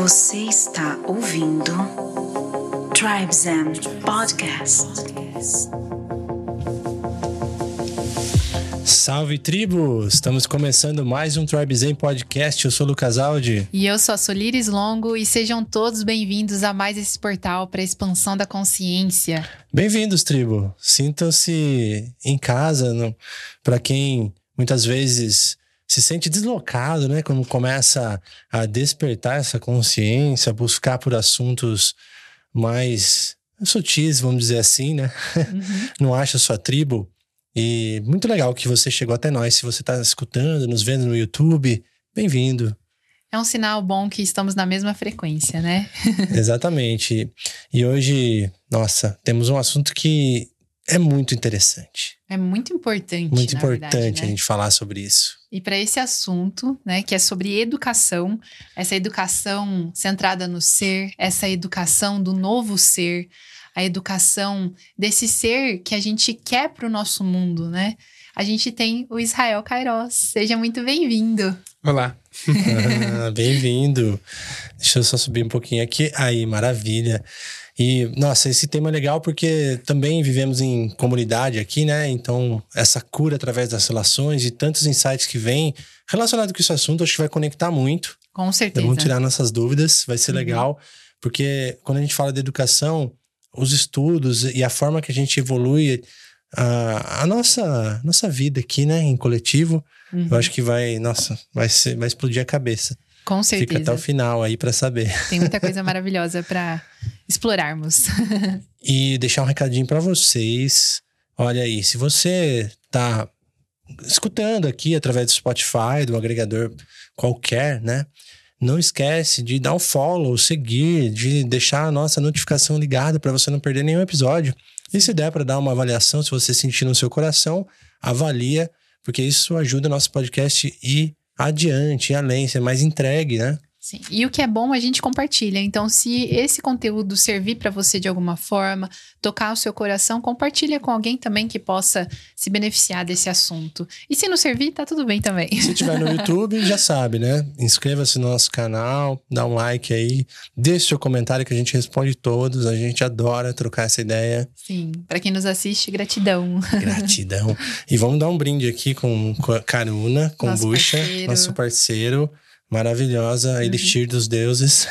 Você está ouvindo Tribes and Podcast. Salve tribo! Estamos começando mais um Tribe Zen Podcast. Eu sou o Lucas Aldi. E eu sou a Solires Longo e sejam todos bem-vindos a mais esse portal para a expansão da consciência. Bem-vindos, tribo! Sintam-se em casa, para quem muitas vezes se sente deslocado, né? Quando começa a despertar essa consciência, buscar por assuntos mais sutis, vamos dizer assim, né? Uhum. Não acha sua tribo. E muito legal que você chegou até nós. Se você está escutando, nos vendo no YouTube, bem-vindo. É um sinal bom que estamos na mesma frequência, né? Exatamente. E hoje, nossa, temos um assunto que é muito interessante. É muito importante. Muito importante verdade, né? a gente falar sobre isso. E para esse assunto, né, que é sobre educação, essa educação centrada no ser, essa educação do novo ser, a educação desse ser que a gente quer para o nosso mundo, né? A gente tem o Israel Kairos. Seja muito bem-vindo. Olá. ah, bem-vindo. Deixa eu só subir um pouquinho aqui. Aí, maravilha. E, nossa, esse tema é legal porque também vivemos em comunidade aqui, né? Então, essa cura através das relações e tantos insights que vêm relacionado com esse assunto, acho que vai conectar muito. Com certeza. Vamos tirar nossas dúvidas, vai ser uhum. legal. Porque quando a gente fala de educação, os estudos e a forma que a gente evolui a, a nossa, nossa vida aqui, né, em coletivo, uhum. eu acho que vai, nossa, vai, ser, vai explodir a cabeça. Com certeza. Fica até o final aí para saber. Tem muita coisa maravilhosa para explorarmos. e deixar um recadinho para vocês. Olha aí, se você tá escutando aqui através do Spotify, do agregador qualquer, né? Não esquece de dar um follow, seguir, de deixar a nossa notificação ligada para você não perder nenhum episódio. E se der para dar uma avaliação, se você sentir no seu coração, avalia, porque isso ajuda o nosso podcast ir adiante, além, ser mais entregue, né? Sim. E o que é bom a gente compartilha. Então, se esse conteúdo servir para você de alguma forma, tocar o seu coração, compartilha com alguém também que possa se beneficiar desse assunto. E se não servir, tá tudo bem também. Se tiver no YouTube, já sabe, né? Inscreva-se no nosso canal, dá um like aí, deixe seu comentário que a gente responde todos. A gente adora trocar essa ideia. Sim. Para quem nos assiste, gratidão. Gratidão. e vamos dar um brinde aqui com, Caruna, com nosso Bucha, parceiro. nosso parceiro maravilhosa, uhum. Elixir dos Deuses.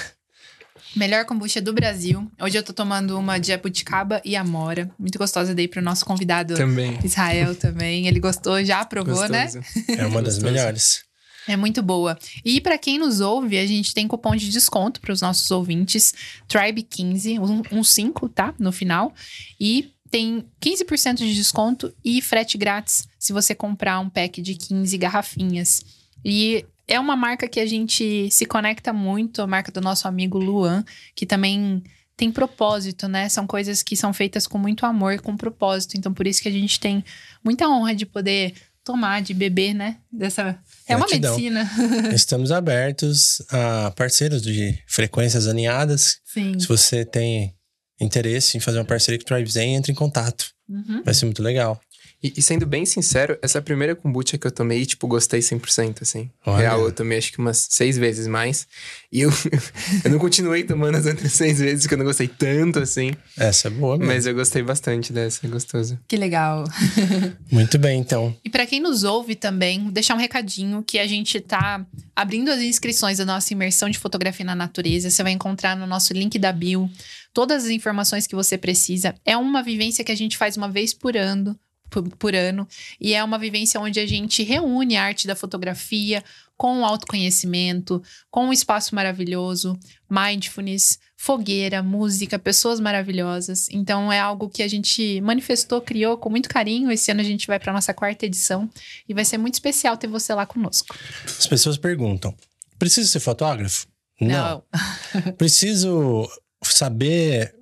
Melhor kombucha do Brasil. Hoje eu tô tomando uma de jabuticaba e amora. Muito gostosa daí pro nosso convidado também. Israel também. Ele gostou, já aprovou, né? Gostoso. né? É uma das melhores. É muito boa. E para quem nos ouve, a gente tem cupom de desconto para os nossos ouvintes, Tribe15, um, um 5, tá? No final. E tem 15% de desconto e frete grátis se você comprar um pack de 15 garrafinhas. E é uma marca que a gente se conecta muito, a marca do nosso amigo Luan, que também tem propósito, né? São coisas que são feitas com muito amor e com propósito. Então, por isso que a gente tem muita honra de poder tomar, de beber, né? Dessa. É uma medicina. Estamos abertos a parceiros de frequências alinhadas. Sim. Se você tem interesse em fazer uma parceria com o Tribe Zen, entre em contato. Uhum. Vai ser muito legal. E, e, sendo bem sincero, essa é a primeira kombucha que eu tomei e, tipo, gostei 100%, assim. Olha. Real, eu tomei acho que umas seis vezes mais. E eu, eu não continuei tomando as outras seis vezes, porque eu não gostei tanto, assim. Essa é boa mesmo. Mas eu gostei bastante dessa, é gostoso. Que legal. Muito bem, então. E para quem nos ouve também, deixar um recadinho que a gente tá abrindo as inscrições da nossa imersão de fotografia na natureza. Você vai encontrar no nosso link da bio todas as informações que você precisa. É uma vivência que a gente faz uma vez por ano, por, por, ano. E é uma vivência onde a gente reúne a arte da fotografia com o autoconhecimento, com um espaço maravilhoso, mindfulness, fogueira, música, pessoas maravilhosas. Então é algo que a gente manifestou, criou com muito carinho. Esse ano a gente vai para nossa quarta edição e vai ser muito especial ter você lá conosco. As pessoas perguntam: preciso ser fotógrafo? Não. Não. Preciso saber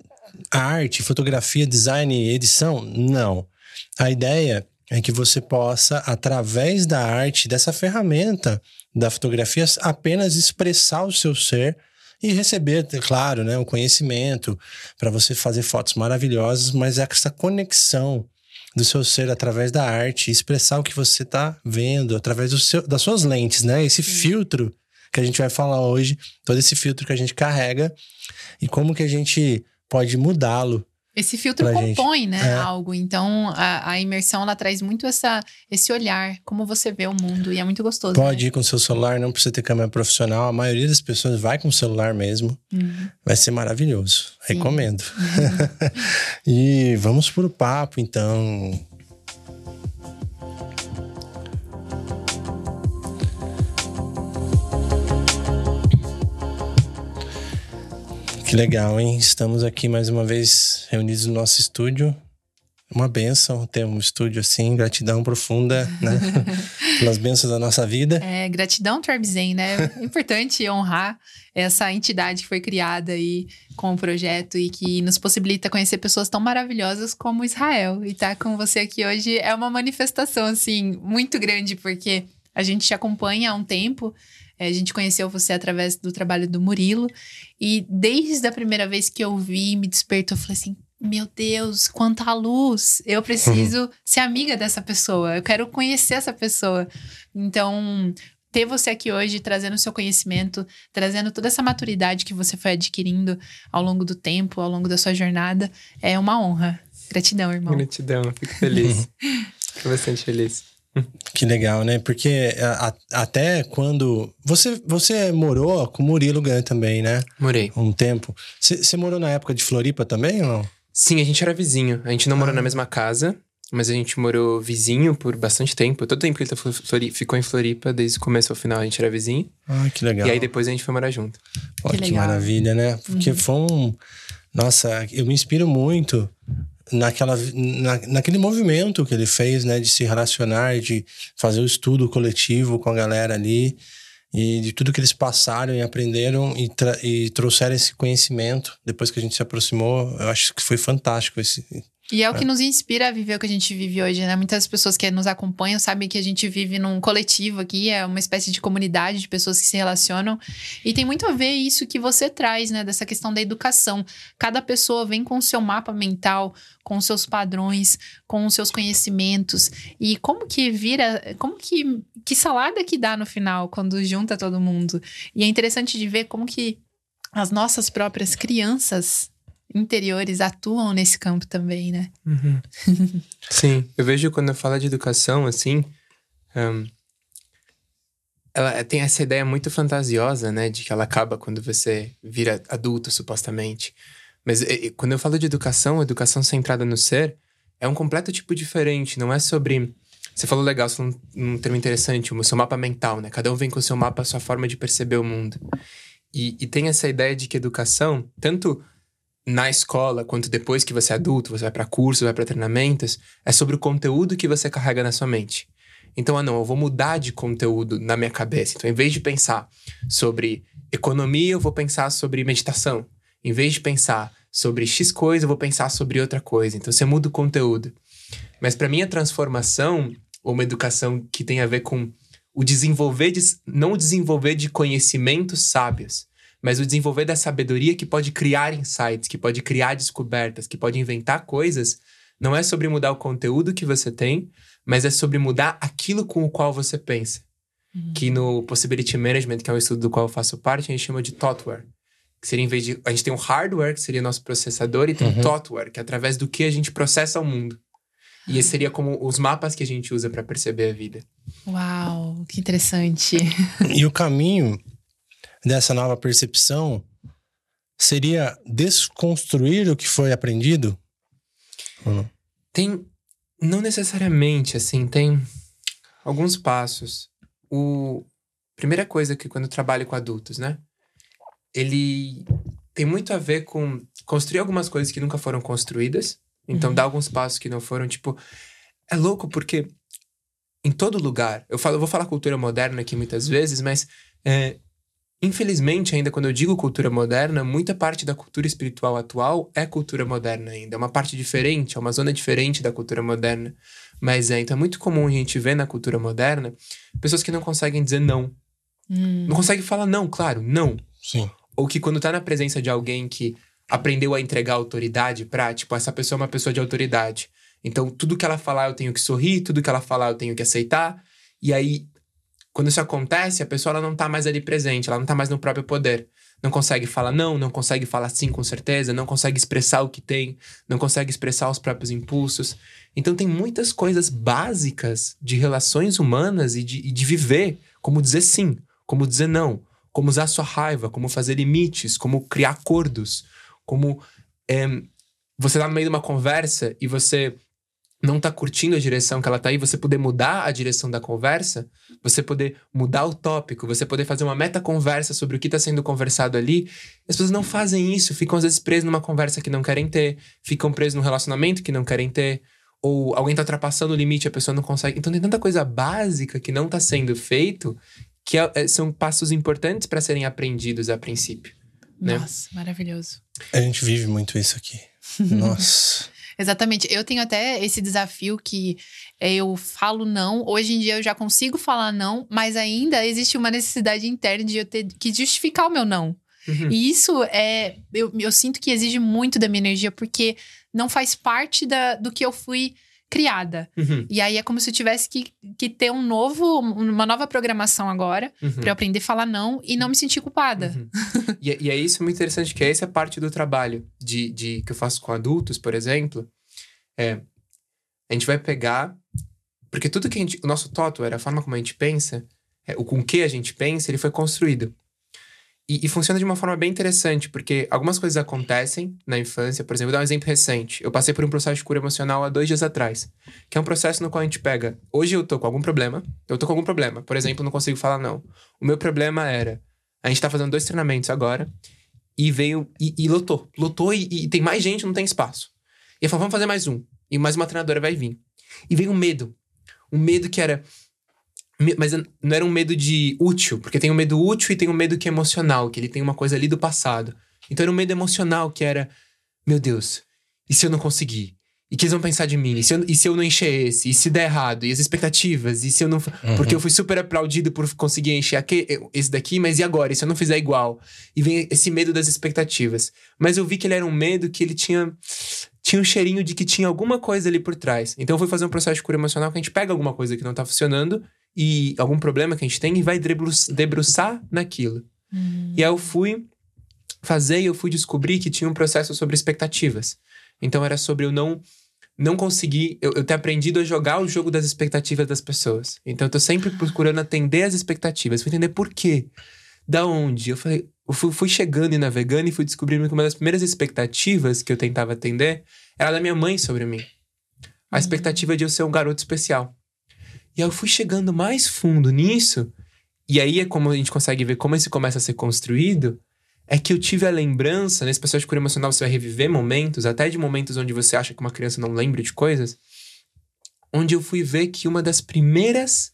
arte, fotografia, design e edição? Não. A ideia é que você possa, através da arte, dessa ferramenta da fotografia, apenas expressar o seu ser e receber, claro, né, o conhecimento para você fazer fotos maravilhosas, mas é essa conexão do seu ser através da arte, expressar o que você está vendo através do seu, das suas lentes, né? Esse Sim. filtro que a gente vai falar hoje, todo esse filtro que a gente carrega e como que a gente pode mudá-lo esse filtro compõe, gente. né, É. algo. Então, a, a imersão, ela traz muito essa, esse olhar, como você vê o mundo. E é muito gostoso, Pode né? ir com seu celular, não precisa ter câmera profissional. A maioria das pessoas vai com o celular mesmo. Uhum. Vai ser maravilhoso. Sim. Recomendo. e vamos pro papo, então. Que legal, hein? Estamos aqui mais uma vez reunidos no nosso estúdio. Uma benção ter um estúdio assim, gratidão profunda, né? Pelas bênçãos da nossa vida. É, gratidão, Tribe Zen, né? É importante honrar essa entidade que foi criada aí com o projeto e que nos possibilita conhecer pessoas tão maravilhosas como Israel. E estar com você aqui hoje é uma manifestação, assim, muito grande, porque a gente te acompanha há um tempo. É, A gente conheceu você através do trabalho do Murilo. E desde a primeira vez que eu vi, me despertou, eu falei assim: meu Deus, quanta luz! Eu preciso ser amiga dessa pessoa, eu quero conhecer essa pessoa. Então, ter você aqui hoje trazendo o seu conhecimento, trazendo toda essa maturidade que você foi adquirindo ao longo do tempo, ao longo da sua jornada, é uma honra. Gratidão, irmão. Gratidão, fico feliz. fico bastante feliz. Que legal, né? Porque a- a- até quando. Você, você morou com o Murilo Gun também, né? Morei. Um tempo. Você morou na época de Floripa também ou não? Sim, a gente era vizinho. A gente não morou Ah. na mesma casa, mas a gente morou vizinho por bastante tempo. Todo tempo que ele tá ficou em Floripa, desde o começo ao final, a gente era vizinho. Ah, que legal. E aí depois a gente foi morar junto. Pô, que, legal. maravilha, né? Porque foi um. Nossa, eu me inspiro muito naquela, na, naquele movimento que ele fez, né? De se relacionar, de fazer o estudo coletivo com a galera ali. E de tudo que eles passaram e aprenderam e, e trouxeram esse conhecimento depois que a gente se aproximou. Eu acho que foi fantástico esse. E é o que nos inspira a viver o que a gente vive hoje, né? Muitas pessoas que nos acompanham sabem que a gente vive num coletivo aqui, é uma espécie de comunidade de pessoas que se relacionam. E tem muito a ver isso que você traz, né? Dessa questão da educação. Cada pessoa vem com o seu mapa mental, com os seus padrões, com os seus conhecimentos. E como que vira. Como que. Que salada que dá no final, quando junta todo mundo. E é interessante de ver como que as nossas próprias crianças interiores atuam nesse campo também, né? Sim, eu vejo quando fala de educação, assim. ahn, ela tem essa ideia muito fantasiosa, né? De que ela acaba quando você vira adulto, supostamente. Mas e, quando eu falo de educação, educação centrada no ser, é um completo tipo diferente. Não é sobre. Você falou legal, você falou um, um termo interessante, o seu mapa mental, né? Cada um vem com o seu mapa, a sua forma de perceber o mundo. E, e tem essa ideia de que educação, tanto na escola, quanto depois que você é adulto, você vai para cursos, vai para treinamentos, é sobre o conteúdo que você carrega na sua mente. Então, ah, não, eu vou mudar de conteúdo na minha cabeça. Então, em vez de pensar sobre economia, eu vou pensar sobre meditação. Em vez de pensar sobre X coisa, eu vou pensar sobre outra coisa. Então, você muda o conteúdo. Mas, para mim, a transformação, ou uma educação que tem a ver com o desenvolver, de, não o desenvolver de conhecimentos sábios, mas o desenvolver da sabedoria que pode criar insights, que pode criar descobertas, que pode inventar coisas, não é sobre mudar o conteúdo que você tem, mas é sobre mudar aquilo com o qual você pensa. Que no Possibility Management, que é um estudo do qual eu faço parte, a gente chama de thoughtware. Que seria em vez de. A gente tem o hardware, que seria nosso processador, e tem Uhum. o thoughtware, que é através do que a gente processa o mundo. E esse seria como os mapas que a gente usa para perceber a vida. Uau, que interessante. E o caminho dessa nova percepção seria desconstruir o que foi aprendido? Ou não? Tem. Não necessariamente, assim, tem alguns passos. O. Primeira coisa que quando eu trabalho com adultos, né? Ele tem muito a ver com construir algumas coisas que nunca foram construídas. Então, Uhum. dar alguns passos que não foram, tipo. É louco porque em todo lugar. Eu, falo, eu vou falar cultura moderna aqui muitas vezes, mas. é, Infelizmente, ainda quando eu digo cultura moderna, muita parte da cultura espiritual atual é cultura moderna ainda. É uma parte diferente, é uma zona diferente da cultura moderna. Mas é, então é muito comum a gente ver na cultura moderna pessoas que não conseguem dizer não. Hum, Não conseguem falar não, claro, não. Sim. Ou que quando tá na presença de alguém que aprendeu a entregar autoridade pra, tipo, essa pessoa é uma pessoa de autoridade. Então, tudo que ela falar eu tenho que sorrir, tudo que ela falar eu tenho que aceitar. E aí, Quando isso acontece, a pessoa ela não tá mais ali presente, ela não tá mais no próprio poder. Não consegue falar não, não consegue falar sim com certeza, não consegue expressar o que tem, não consegue expressar os próprios impulsos. Então tem muitas coisas básicas de relações humanas e de, e de viver, como dizer sim, como dizer não, como usar sua raiva, como fazer limites, como criar acordos, como é, você tá no meio de uma conversa e você não tá curtindo a direção que ela tá aí, você poder mudar a direção da conversa, você poder mudar o tópico, você poder fazer uma meta conversa sobre o que está sendo conversado ali. As pessoas não fazem isso, ficam às vezes presas numa conversa que não querem ter, ficam presas num relacionamento que não querem ter, ou alguém tá ultrapassando o limite, a pessoa não consegue. Então tem tanta coisa básica que não tá sendo feito que é, é são passos importantes para serem aprendidos a princípio. Né? Nossa, maravilhoso. A gente vive muito isso aqui. Nossa. Exatamente. Eu tenho até esse desafio que eu falo não. Hoje em dia eu já consigo falar não, mas ainda existe uma necessidade interna de eu ter que justificar o meu não. Uhum. E isso é. Eu, eu sinto que exige muito da minha energia, porque não faz parte da, do que eu fui criada. Uhum. E aí é como se eu tivesse que, que ter um novo, uma nova programação agora, Uhum. pra eu aprender a falar não e não me sentir culpada. Uhum. e, e é isso muito interessante, que essa é parte do trabalho de, de, que eu faço com adultos, por exemplo. É, a gente vai pegar. Porque tudo que a gente. O nosso toto era a forma como a gente pensa, é, o com que a gente pensa, ele foi construído. E, e funciona de uma forma bem interessante, porque algumas coisas acontecem na infância. Por exemplo, vou dar um exemplo recente. Eu passei por um processo de cura emocional há dois dias atrás. Que é um processo no qual a gente pega. Hoje eu tô com algum problema. Eu tô com algum problema. Por exemplo, não consigo falar não. O meu problema era. A gente tá fazendo dois treinamentos agora. E veio. E, e lotou. Lotou e, e tem mais gente, não tem espaço. E eu falei, vamos fazer mais um. E mais uma treinadora vai vir. E veio um medo. Um medo que era. Mas não era um medo de útil, porque tem um medo útil e tem um medo que é emocional, que ele tem uma coisa ali do passado. Então era um medo emocional que era: meu Deus, e se eu não conseguir? E o que eles vão pensar de mim? E se, eu, e se eu não encher esse? E se der errado? E as expectativas? E se eu não. Porque eu fui super aplaudido por conseguir encher aque- esse daqui, mas e agora? E se eu não fizer igual? E vem esse medo das expectativas. Mas eu vi que ele era um medo que ele tinha. Tinha um cheirinho de que tinha alguma coisa ali por trás. Então eu fui fazer um processo de cura emocional que a gente pega alguma coisa que não tá funcionando e algum problema que a gente tem e vai debru- debruçar naquilo. Hum. E aí eu fui fazer e eu fui descobrir que tinha um processo sobre expectativas. Então era sobre eu não não conseguir, eu, eu ter aprendido a jogar o jogo das expectativas das pessoas. Então eu tô sempre procurando atender as expectativas, fui entender por quê. Da onde? Eu falei, eu fui, fui chegando e navegando e fui descobrindo que uma das primeiras expectativas que eu tentava atender era da minha mãe sobre mim. A expectativa de eu ser um garoto especial. E aí eu fui chegando mais fundo nisso, e aí é como a gente consegue ver como isso começa a ser construído, é que eu tive a lembrança, nesse processo de cura emocional você vai reviver momentos, até de momentos onde você acha que uma criança não lembra de coisas, onde eu fui ver que uma das primeiras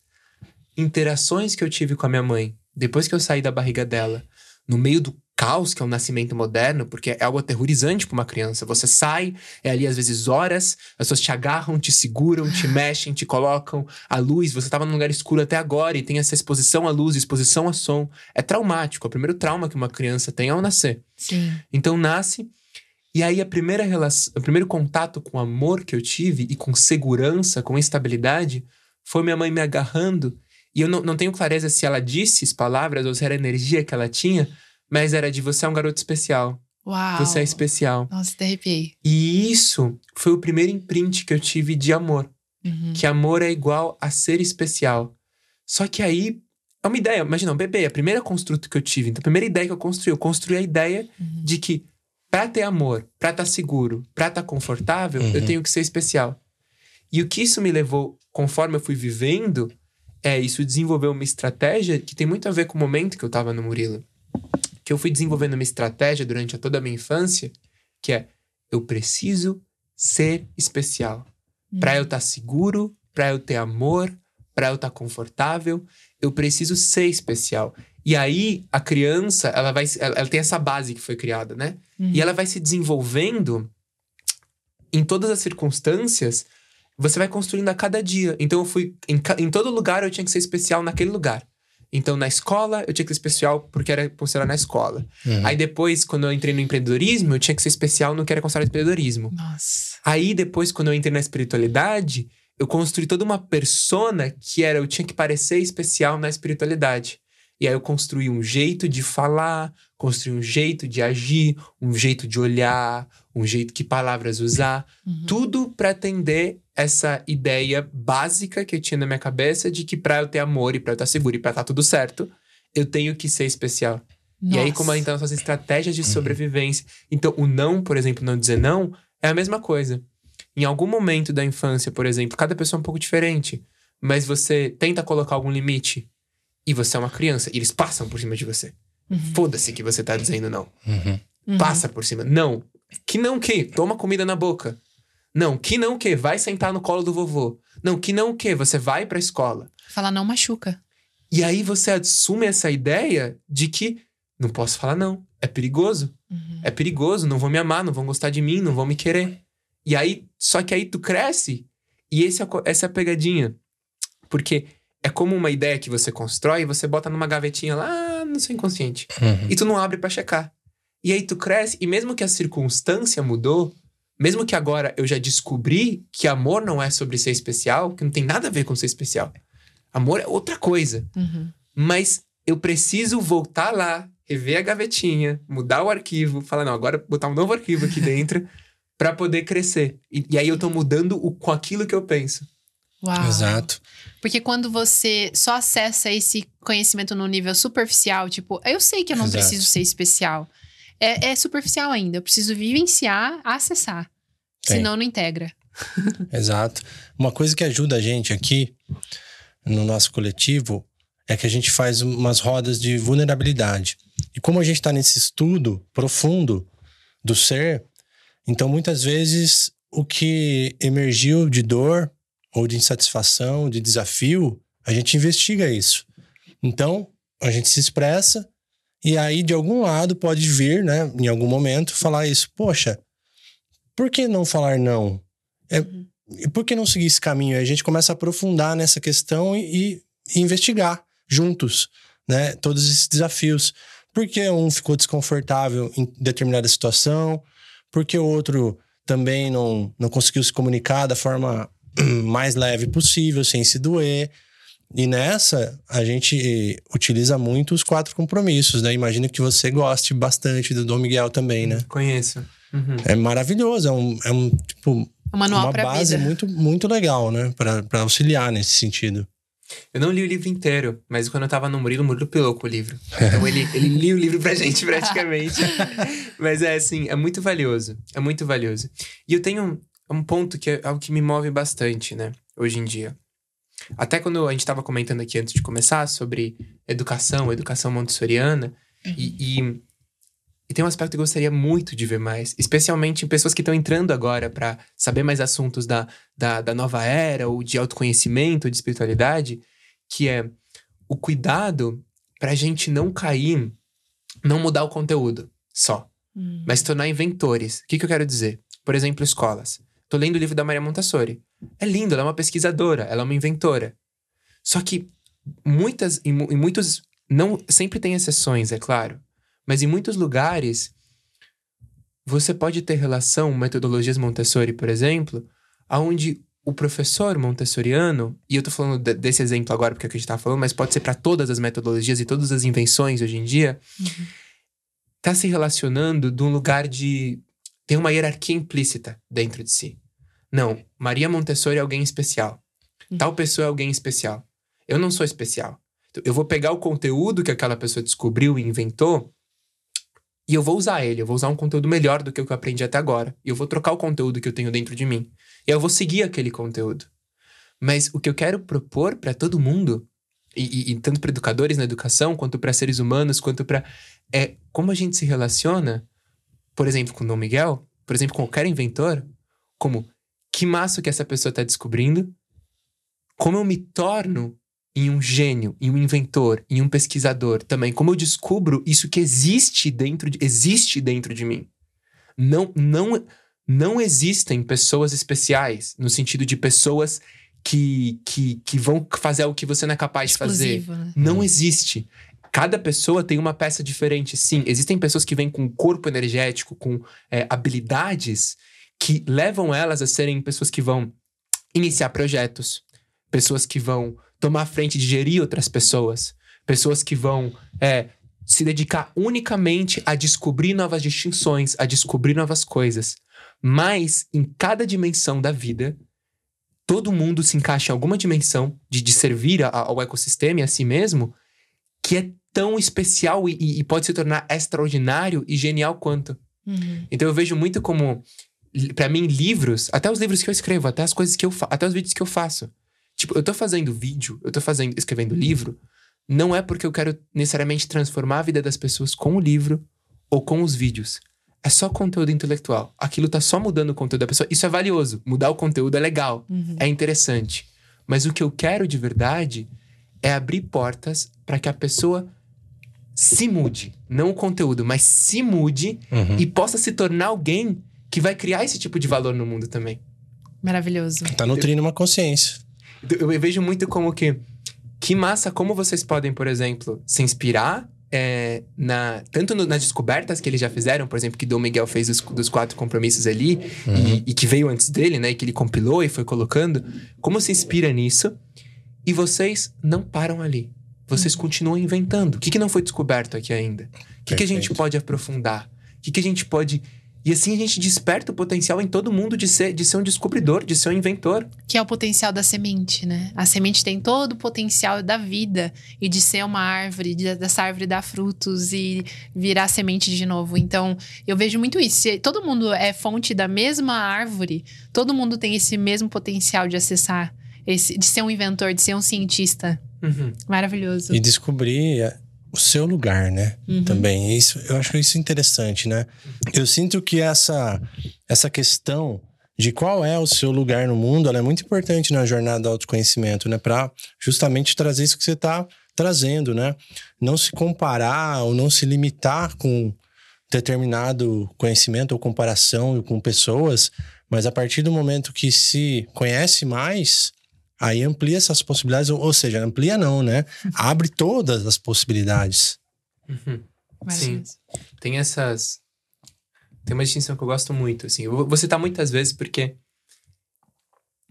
interações que eu tive com a minha mãe, depois que eu saí da barriga dela, no meio do caos que é o nascimento moderno, porque é algo aterrorizante para uma criança. Você sai, é ali às vezes horas, as pessoas te agarram, te seguram, te mexem, te colocam a luz. Você estava num lugar escuro até agora e tem essa exposição à luz, exposição a som. É traumático. É o primeiro trauma que uma criança tem ao nascer. Sim. Então nasce e aí a primeira relação, o primeiro contato com amor que eu tive e com segurança, com estabilidade, foi minha mãe me agarrando. E eu não, não tenho clareza se ela disse as palavras ou se era a energia que ela tinha, mas era de você é um garoto especial. Uau. Você é especial. Nossa, até arrepiei. E isso foi o primeiro imprint que eu tive de amor. Uhum. Que amor é igual a ser especial. Só que aí é uma ideia. Imagina, um bebê, a primeira construto que eu tive. Então, a primeira ideia que eu construí, eu construí a ideia Uhum. de que pra ter amor, pra estar seguro, pra estar confortável, eu Uhum. tenho que ser especial. E o que isso me levou, conforme eu fui vivendo, é isso desenvolveu uma estratégia que tem muito a ver com o momento que eu tava no Murilo. Que eu fui desenvolvendo uma estratégia durante toda a minha infância, que é eu preciso ser especial. Pra eu estar seguro, pra eu ter amor, pra eu estar confortável, eu preciso ser especial. E aí a criança, ela vai ela, ela tem essa base que foi criada, né? Uhum. E ela vai se desenvolvendo em todas as circunstâncias, você vai construindo a cada dia. Então eu fui em, em todo lugar eu tinha que ser especial naquele lugar. Então na escola eu tinha que ser especial porque era considerado na escola. Uhum. Aí depois quando eu entrei no empreendedorismo, eu tinha que ser especial no que era considerado empreendedorismo. Nossa. Aí depois, quando eu entrei na espiritualidade, eu construí toda uma persona que era eu tinha que parecer especial na espiritualidade. E aí eu construí um jeito de falar, construí um jeito de agir, um jeito de olhar, um jeito que palavras usar, uhum. tudo para atender essa ideia básica que eu tinha na minha cabeça de que para eu ter amor e para eu estar seguro e para estar tá tudo certo, eu tenho que ser especial. Nossa. E aí como então essas estratégias de uhum. sobrevivência. Então o não, por exemplo, não dizer não é a mesma coisa. Em algum momento da infância, por exemplo, cada pessoa é um pouco diferente, mas você tenta colocar algum limite e você é uma criança e eles passam por cima de você. Uhum. Foda-se que você tá dizendo não. Uhum. uhum. Passa por cima. Não. Que não que? Toma comida na boca. Não, que não que? Vai sentar no colo do vovô. Não, que não que? Você vai pra escola. Falar não machuca. E aí você assume essa ideia de que não posso falar não. É perigoso. Uhum. É perigoso, não vão me amar, não vão gostar de mim, não vão me querer. E aí, só que aí tu cresce e esse é, essa é a pegadinha. Porque é como uma ideia que você constrói e você bota numa gavetinha lá no seu inconsciente. Uhum. E tu não abre para checar. E aí tu cresce, e mesmo que a circunstância mudou, mesmo que agora eu já descobri que amor não é sobre ser especial, que não tem nada a ver com ser especial. Amor é outra coisa. Uhum. Mas eu preciso voltar lá, rever a gavetinha, mudar o arquivo, falar, não, agora botar um novo arquivo aqui dentro para poder crescer. E, e, aí eu tô mudando o, com aquilo que eu penso. Uau. Exato. Porque quando você só acessa esse conhecimento no nível superficial, tipo, eu sei que eu não Exato. preciso ser especial. É, é, superficial ainda. Eu preciso vivenciar, acessar. Sim. Senão não integra. Exato. Uma coisa que ajuda a gente aqui no nosso coletivo é que a gente faz umas rodas de vulnerabilidade. E como a gente está nesse estudo profundo do ser, então muitas vezes o que emergiu de dor ou de insatisfação, de desafio, a gente investiga isso. Então, a gente se expressa e aí de algum lado pode vir, né, em algum momento, falar isso. Poxa, por que não falar não? É, uhum. Por que não seguir esse caminho? Aí a gente começa a aprofundar nessa questão e, e investigar juntos, né, todos esses desafios. Por que um ficou desconfortável em determinada situação? Por que o outro também não, não conseguiu se comunicar da forma mais leve possível, sem se doer. E nessa, a gente utiliza muito os quatro compromissos, né? Imagino que você goste bastante do Dom Miguel também, né? Conheço. Uhum. É maravilhoso, é um, é um tipo. Um manual uma base vida. muito, muito legal, né? Para auxiliar nesse sentido. Eu não li o livro inteiro, mas quando eu tava no Murilo, o Murilo pilou com o livro. Então ele, ele lia o livro pra gente praticamente. mas é assim, é muito valioso. É muito valioso. E eu tenho um ponto que é algo que me move bastante, né, hoje em dia. Até quando a gente estava comentando aqui antes de começar sobre educação, educação montessoriana, uhum. e, e, e, tem um aspecto que eu gostaria muito de ver mais, especialmente em pessoas que estão entrando agora para saber mais assuntos da, da, da nova era, ou de autoconhecimento, de espiritualidade, que é o cuidado para a gente não cair, não mudar o conteúdo só, uhum. mas tornar inventores. O que, que eu quero dizer? Por exemplo, escolas. Tô lendo o livro da Maria Montessori. É lindo, ela é uma pesquisadora, ela é uma inventora. Só que muitas, em muitos, não sempre tem exceções, é claro, mas em muitos lugares você pode ter relação, metodologias Montessori, por exemplo, aonde o professor montessoriano, e eu tô falando de, desse exemplo agora porque é o que a gente tá falando, mas pode ser para todas as metodologias e todas as invenções hoje em dia, uhum. tá se relacionando de um lugar de tem uma hierarquia implícita dentro de si. Não, Maria Montessori é alguém especial. Uhum. Tal pessoa é alguém especial. Eu não sou especial. Então, eu vou pegar o conteúdo que aquela pessoa descobriu e inventou e eu vou usar ele. Eu vou usar um conteúdo melhor do que o que eu aprendi até agora. E eu vou trocar o conteúdo que eu tenho dentro de mim. E eu vou seguir aquele conteúdo. Mas o que eu quero propor para todo mundo, e, e, e tanto para educadores na educação, quanto para seres humanos, quanto para. É como a gente se relaciona por exemplo, com Dom Miguel, por exemplo, com qualquer inventor, como que massa que essa pessoa está descobrindo, como eu me torno em um gênio, em um inventor, em um pesquisador também, como eu descubro isso que existe dentro de, existe dentro de mim. Não, não, não existem pessoas especiais, no sentido de pessoas que, que, que vão fazer o que você não é capaz Exclusivo, de fazer. Né? Não existe. Cada pessoa tem uma peça diferente, sim. Existem pessoas que vêm com corpo energético, com é, habilidades que levam elas a serem pessoas que vão iniciar projetos, pessoas que vão tomar frente de gerir outras pessoas, pessoas que vão é, se dedicar unicamente a descobrir novas distinções, a descobrir novas coisas. Mas em cada dimensão da vida, todo mundo se encaixa em alguma dimensão de, de servir a, ao ecossistema e a si mesmo, que é tão especial e, e pode se tornar extraordinário e genial quanto. Uhum. Então eu vejo muito como, para mim, livros, até os livros que eu escrevo, até as coisas que eu faço, até os vídeos que eu faço. Tipo, eu tô fazendo vídeo, eu tô fazendo, escrevendo livro, não é porque eu quero necessariamente transformar a vida das pessoas com o livro ou com os vídeos. É só conteúdo intelectual. Aquilo tá só mudando o conteúdo da pessoa. Isso é valioso. Mudar o conteúdo é legal, uhum. é interessante. Mas o que eu quero de verdade é abrir portas para que a pessoa se mude. Não o conteúdo, mas se mude uhum. e possa se tornar alguém que vai criar esse tipo de valor no mundo também. Maravilhoso. Tá nutrindo uma consciência. Eu, eu vejo muito como que que massa como vocês podem, por exemplo, se inspirar é, na, tanto no, nas descobertas que eles já fizeram, por exemplo, que Dom Miguel fez dos, dos quatro compromissos ali, uhum. e, e, que veio antes dele, né? E que ele compilou e foi colocando. Como se inspira nisso? E vocês não param ali. Vocês uhum. continuam inventando. O que, que não foi descoberto aqui ainda? O que, que a gente pode aprofundar? O que, que a gente pode e assim a gente desperta o potencial em todo mundo de ser, de ser um descobridor, de ser um inventor. Que é o potencial da semente, né? A semente tem todo o potencial da vida e de ser uma árvore, de, dessa árvore dar frutos e virar semente de novo. Então, eu vejo muito isso. Se todo mundo é fonte da mesma árvore, todo mundo tem esse mesmo potencial de acessar, esse, de ser um inventor, de ser um cientista. Uhum. Maravilhoso. E descobrir o seu lugar, né? Uhum. Também. Isso, eu acho isso interessante, né? Eu sinto que essa, essa questão de qual é o seu lugar no mundo, ela é muito importante na jornada do autoconhecimento, né? Para justamente trazer isso que você está trazendo, né? Não se comparar ou não se limitar com determinado conhecimento ou comparação com pessoas, mas a partir do momento que se conhece mais, Aí amplia essas possibilidades, ou, ou seja, amplia não, né? Abre todas as possibilidades. Uhum. Sim. Tem essas. Tem uma distinção que eu gosto muito, assim. Eu vou citar muitas vezes porque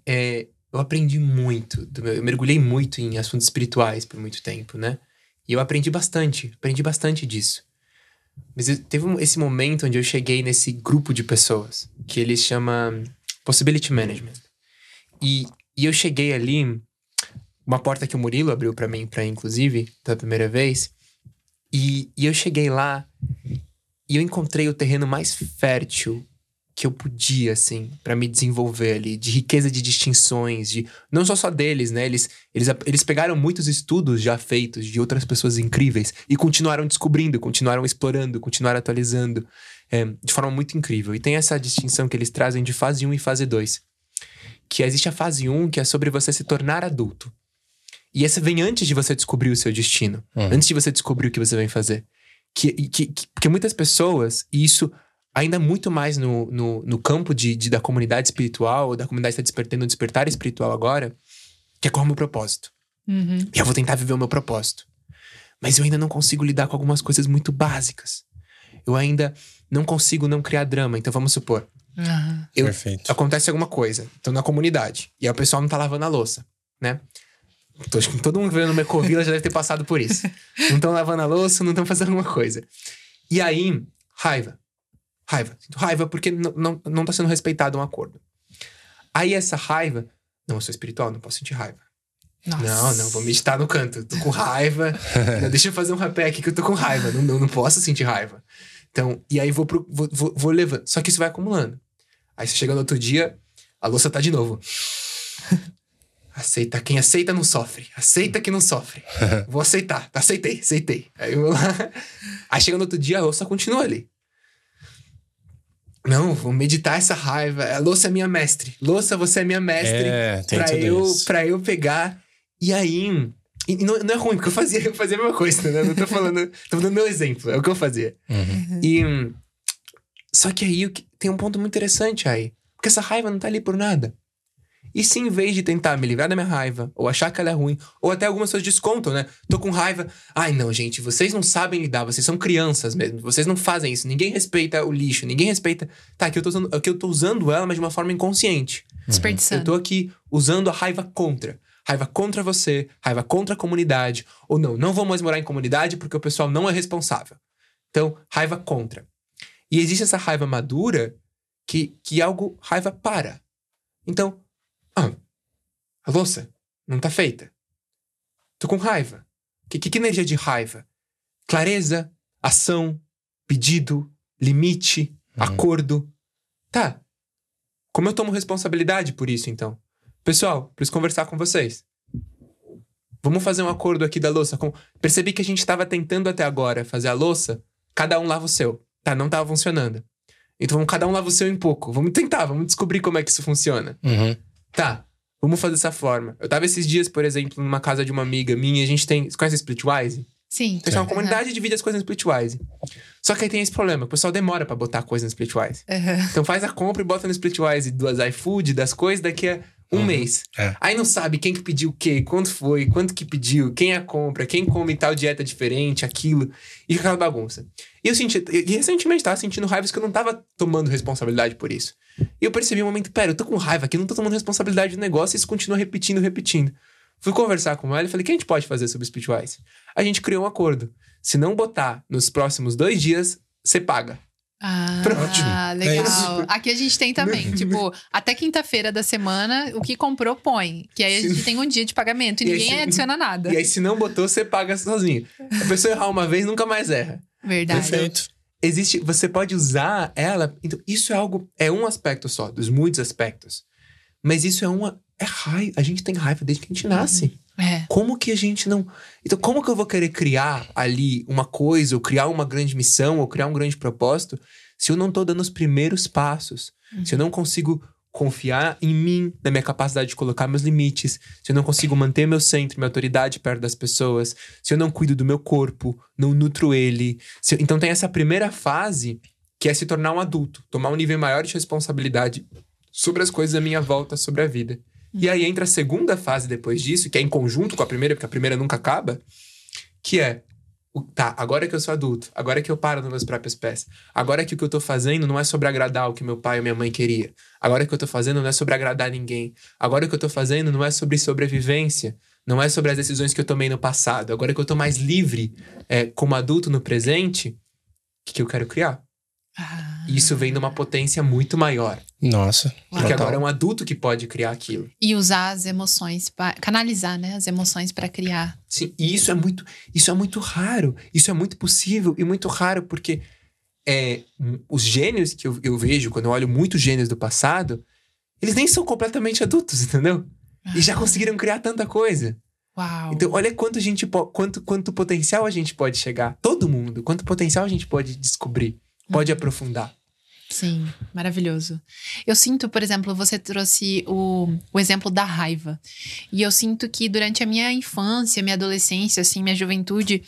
é, eu aprendi muito. Meu, eu mergulhei muito em assuntos espirituais por muito tempo, né? E eu aprendi bastante, aprendi bastante disso. Mas eu, teve um, esse momento onde eu cheguei nesse grupo de pessoas que eles chamam Possibility Management. E e eu cheguei ali, uma porta que o Murilo abriu para mim, para inclusive, pela primeira vez. E, e eu cheguei lá e eu encontrei o terreno mais fértil que eu podia, assim, para me desenvolver ali, de riqueza de distinções, de não só só deles, né? Eles, eles, eles pegaram muitos estudos já feitos de outras pessoas incríveis e continuaram descobrindo, continuaram explorando, continuaram atualizando é, de forma muito incrível. E tem essa distinção que eles trazem de fase 1 e fase 2 que existe a fase 1, que é sobre você se tornar adulto. E essa vem antes de você descobrir o seu destino. Uhum. Antes de você descobrir o que você vem fazer. Que, que, que, porque muitas pessoas, e isso ainda muito mais no, no, no campo de, de, da comunidade espiritual, da comunidade está despertando um despertar espiritual agora, que é qual é o meu propósito. Uhum. E eu vou tentar viver o meu propósito. Mas eu ainda não consigo lidar com algumas coisas muito básicas. Eu ainda não consigo não criar drama. Então vamos supor, Uhum. Eu, Perfeito. Acontece alguma coisa, tô na comunidade, e aí o pessoal não tá lavando a louça, né? Tô, acho que todo mundo vendo no Ecovila já deve ter passado por isso. Não estão lavando a louça, não estão fazendo alguma coisa. E aí, raiva. Raiva. Sinto raiva porque não, não, não tá sendo respeitado um acordo. Aí essa raiva. Não, eu sou espiritual, não posso sentir raiva. Nossa. Não, não, vou meditar no canto. Tô com raiva. não, deixa eu fazer um rapé aqui que eu tô com raiva. Não, não, não posso sentir raiva. Então, e aí vou, pro, vou, vou, vou levando. Só que isso vai acumulando. Aí você chega no outro dia, a louça tá de novo. Aceita. Quem aceita não sofre. Aceita que não sofre. Vou aceitar. Aceitei, aceitei. Aí eu vou lá. Aí chega no outro dia, a louça continua ali. Não, vou meditar essa raiva. A louça é minha mestre. Louça, você é minha mestre. É, tem pra, eu, isso. pra eu pegar. E aí. E não, não, é ruim, porque eu fazia, eu fazia a mesma coisa, né? Não tô falando. tô dando meu exemplo. É o que eu fazia. Uhum. E. Só que aí tem um ponto muito interessante aí. Porque essa raiva não tá ali por nada. E se em vez de tentar me livrar da minha raiva, ou achar que ela é ruim, ou até algumas pessoas descontam, né? Tô com raiva. Ai, não, gente, vocês não sabem lidar, vocês são crianças mesmo. Vocês não fazem isso. Ninguém respeita o lixo, ninguém respeita. Tá, aqui eu tô usando, aqui eu tô usando ela, mas de uma forma inconsciente. Desperdiçando. Eu tô aqui usando a raiva contra. Raiva contra você, raiva contra a comunidade. Ou não, não vou mais morar em comunidade porque o pessoal não é responsável. Então, raiva contra. E existe essa raiva madura que, que algo raiva para. Então, ah, a louça não tá feita. Tô com raiva. Que, que, que energia de raiva? Clareza, ação, pedido, limite, Uhum. acordo. Tá. Como eu tomo responsabilidade por isso, então? Pessoal, preciso conversar com vocês. Vamos fazer um acordo aqui da louça. Com... Percebi que a gente estava tentando até agora fazer a louça, cada um lava o seu. Tá, não tava funcionando. Então vamos cada um lava o seu em pouco. Vamos tentar, vamos descobrir como é que isso funciona. Uhum. Tá, vamos fazer dessa forma. Eu tava esses dias, por exemplo, numa casa de uma amiga minha, e a gente tem. Você conhece a Splitwise? Sim. Então, é uma Aham. comunidade e divide as coisas no Splitwise. Só que aí tem esse problema: o pessoal demora pra botar coisa no Splitwise. Aham. Então faz a compra e bota no Splitwise dos iFood, das coisas, daqui a um Uhum. mês. É. Aí não sabe quem que pediu o quê, quanto foi, quanto que pediu, quem a compra, quem come tal dieta diferente, aquilo. E aquela bagunça. E eu senti, e recentemente tava sentindo raivas que eu não tava tomando responsabilidade por isso. E eu percebi um momento, pera, eu tô com raiva aqui, não tô tomando responsabilidade do negócio e isso continua repetindo, repetindo. Fui conversar com ela e falei, o que a gente pode fazer sobre o Splitwise? A gente criou um acordo. Se não botar nos próximos dois dias, você paga. Ah, Ótimo. legal. É. Aqui a gente tem também, tipo, até quinta-feira da semana, o que comprou, põe. Que aí a gente tem um dia de pagamento e, E aí, ninguém se- adiciona nada. E aí, se não botou, você paga sozinho. A pessoa errar uma vez, nunca mais erra. Verdade. Perfeito. existe, você pode usar ela. Então, isso é algo, é um aspecto só, dos muitos aspectos. Mas isso é uma. É raiva. A gente tem raiva desde que a gente nasce. É. Como que a gente não. Então, como que eu vou querer criar ali uma coisa, ou criar uma grande missão, ou criar um grande propósito, se eu não tô dando os primeiros passos? Se eu não consigo confiar em mim, na minha capacidade de colocar meus limites, se eu não consigo manter meu centro, minha autoridade perto das pessoas, se eu não cuido do meu corpo, não nutro ele. eu- Então tem essa primeira fase que é se tornar um adulto, tomar um nível maior de responsabilidade sobre as coisas à minha volta, sobre a vida. E aí entra a segunda fase depois disso, que é em conjunto com a primeira, porque a primeira nunca acaba, que é tá, agora que eu sou adulto, agora que eu paro nos meus próprios pés, agora que o que eu tô fazendo não é sobre agradar o que meu pai ou minha mãe queria, agora que eu tô fazendo não é sobre agradar ninguém, agora que eu tô fazendo não é sobre sobrevivência, não é sobre as decisões que eu tomei no passado, agora que eu tô mais livre é, como adulto no presente, o que, que eu quero criar? Ah, isso vem de uma potência muito maior. Nossa. Porque total. agora é um adulto que pode criar aquilo. E usar as emoções, pra, canalizar, né? As emoções pra criar. Sim, e isso é muito, isso é muito raro. Isso é muito possível e muito raro, porque é, os gênios que eu, eu vejo, quando eu olho muitos gênios do passado, eles nem são completamente adultos, entendeu? E já conseguiram criar tanta coisa. Uau. Então, olha quanto, gente quanto, quanto potencial a gente pode chegar. Todo mundo. Quanto potencial a gente pode descobrir. Pode aprofundar. Sim, maravilhoso. Eu sinto, por exemplo, você trouxe o, o exemplo da raiva. E eu sinto que durante a minha infância, minha adolescência, assim, minha juventude,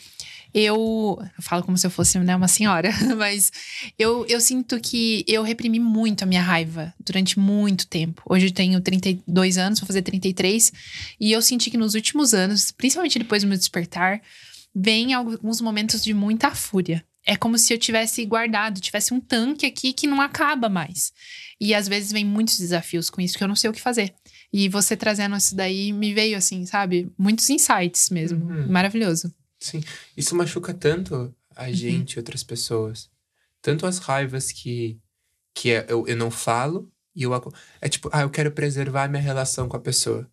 eu. Eu falo como se eu fosse né, uma senhora, mas eu, eu sinto que eu reprimi muito a minha raiva durante muito tempo. Hoje eu tenho 32 anos, vou fazer 33, e eu senti que nos últimos anos, principalmente depois do meu despertar, vem alguns momentos de muita fúria. É como se eu tivesse guardado, tivesse um tanque aqui que não acaba mais. E às vezes vem muitos desafios com isso que eu não sei o que fazer. E você trazendo isso daí me veio assim, sabe? Muitos insights mesmo. Uhum. Maravilhoso. Sim, isso machuca tanto a gente e outras pessoas. Tanto as raivas que, que é- eu, eu não falo e eu... É tipo, ah, eu quero preservar minha relação com a pessoa.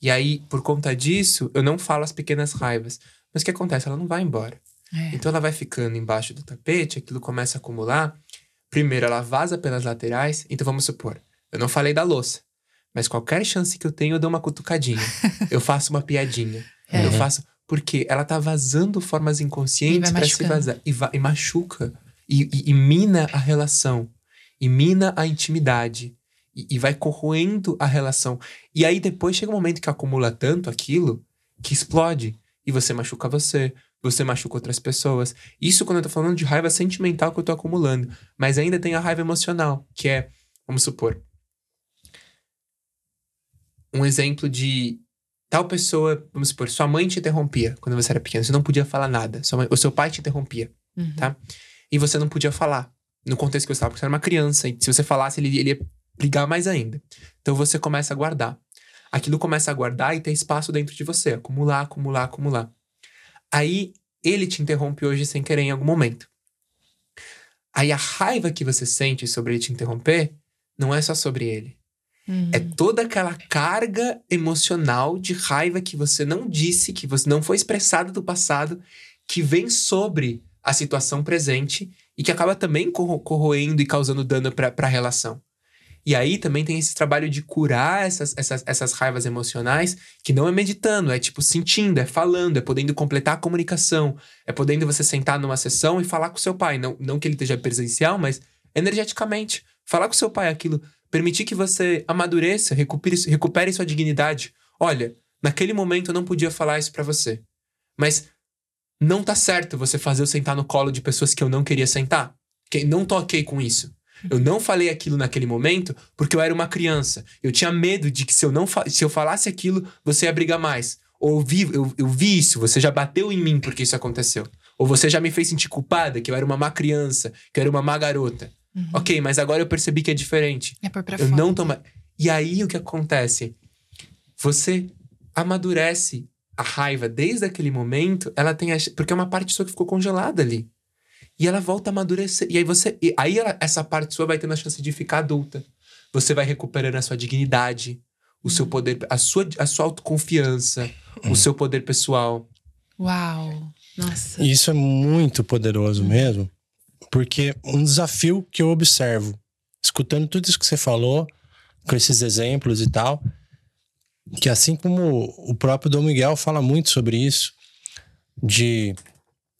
E aí, por conta disso, eu não falo as pequenas raivas. Mas o que acontece? Ela não vai embora. É. Então ela vai ficando embaixo do tapete, aquilo começa a acumular. Primeiro, ela vaza pelas laterais. Então vamos supor, eu não falei da louça. Mas qualquer chance que eu tenho, eu dou uma cutucadinha. eu faço uma piadinha. É. Eu faço. Porque ela tá vazando formas inconscientes vai pra se vazar. E, va- e machuca. E, e- e mina a relação. E mina a intimidade. E, e vai corroendo a relação. E aí depois chega um momento que acumula tanto aquilo que explode. E você machuca você. Você machuca outras pessoas. Isso quando eu tô falando de raiva sentimental que eu tô acumulando. Mas ainda tem a raiva emocional, que é, vamos supor, um exemplo de tal pessoa, vamos supor, sua mãe te interrompia quando você era pequeno, você não podia falar nada, sua mãe, o seu pai te interrompia, Uhum. tá? E você não podia falar no contexto que você estava, porque você era uma criança, e se você falasse, ele, ele ia brigar mais ainda. Então você começa a guardar. Aquilo começa a guardar e ter espaço dentro de você, acumular, acumular, acumular. Aí ele te interrompe hoje sem querer em algum momento. Aí a raiva que você sente sobre ele te interromper não é só sobre ele. Uhum. É toda aquela carga emocional de raiva que você não disse, que você não foi expressada do passado, que vem sobre a situação presente e que acaba também corro corroendo e causando dano para a relação. E aí também tem esse trabalho de curar essas, essas, essas raivas emocionais, que não é meditando, é tipo sentindo, é falando, é podendo completar a comunicação, é podendo você sentar numa sessão e falar com seu pai. Não, não que ele esteja presencial, mas energeticamente. Falar com seu pai aquilo, permitir que você amadureça, recupere, recupere sua dignidade. Olha, naquele momento eu não podia falar isso para você, mas não tá certo você fazer eu sentar no colo de pessoas que eu não queria sentar. Que não tô ok com isso. Eu não falei aquilo naquele momento porque eu era uma criança. Eu tinha medo de que se eu não se eu falasse aquilo, você ia brigar mais. Ou eu vi, eu, eu vi isso, você já bateu em mim porque isso aconteceu. Ou você já me fez sentir culpada, que eu era uma má criança, que eu era uma má garota. Uhum. Ok, mas agora eu percebi que é diferente. É por pra Eu não mais. E aí o que acontece? Você amadurece a raiva desde aquele momento, ela tem a... porque é uma parte sua que ficou congelada ali. E ela volta a amadurecer. E aí você, e aí ela- essa parte sua vai tendo a chance de ficar adulta. Você vai recuperando a sua dignidade, o seu poder, a sua, a sua autoconfiança, o seu poder pessoal. Uau. Nossa. E Isso é muito poderoso mesmo, porque um desafio que eu observo, escutando tudo isso que você falou, com esses exemplos e tal, que assim como o próprio Dom Miguel fala muito sobre isso, de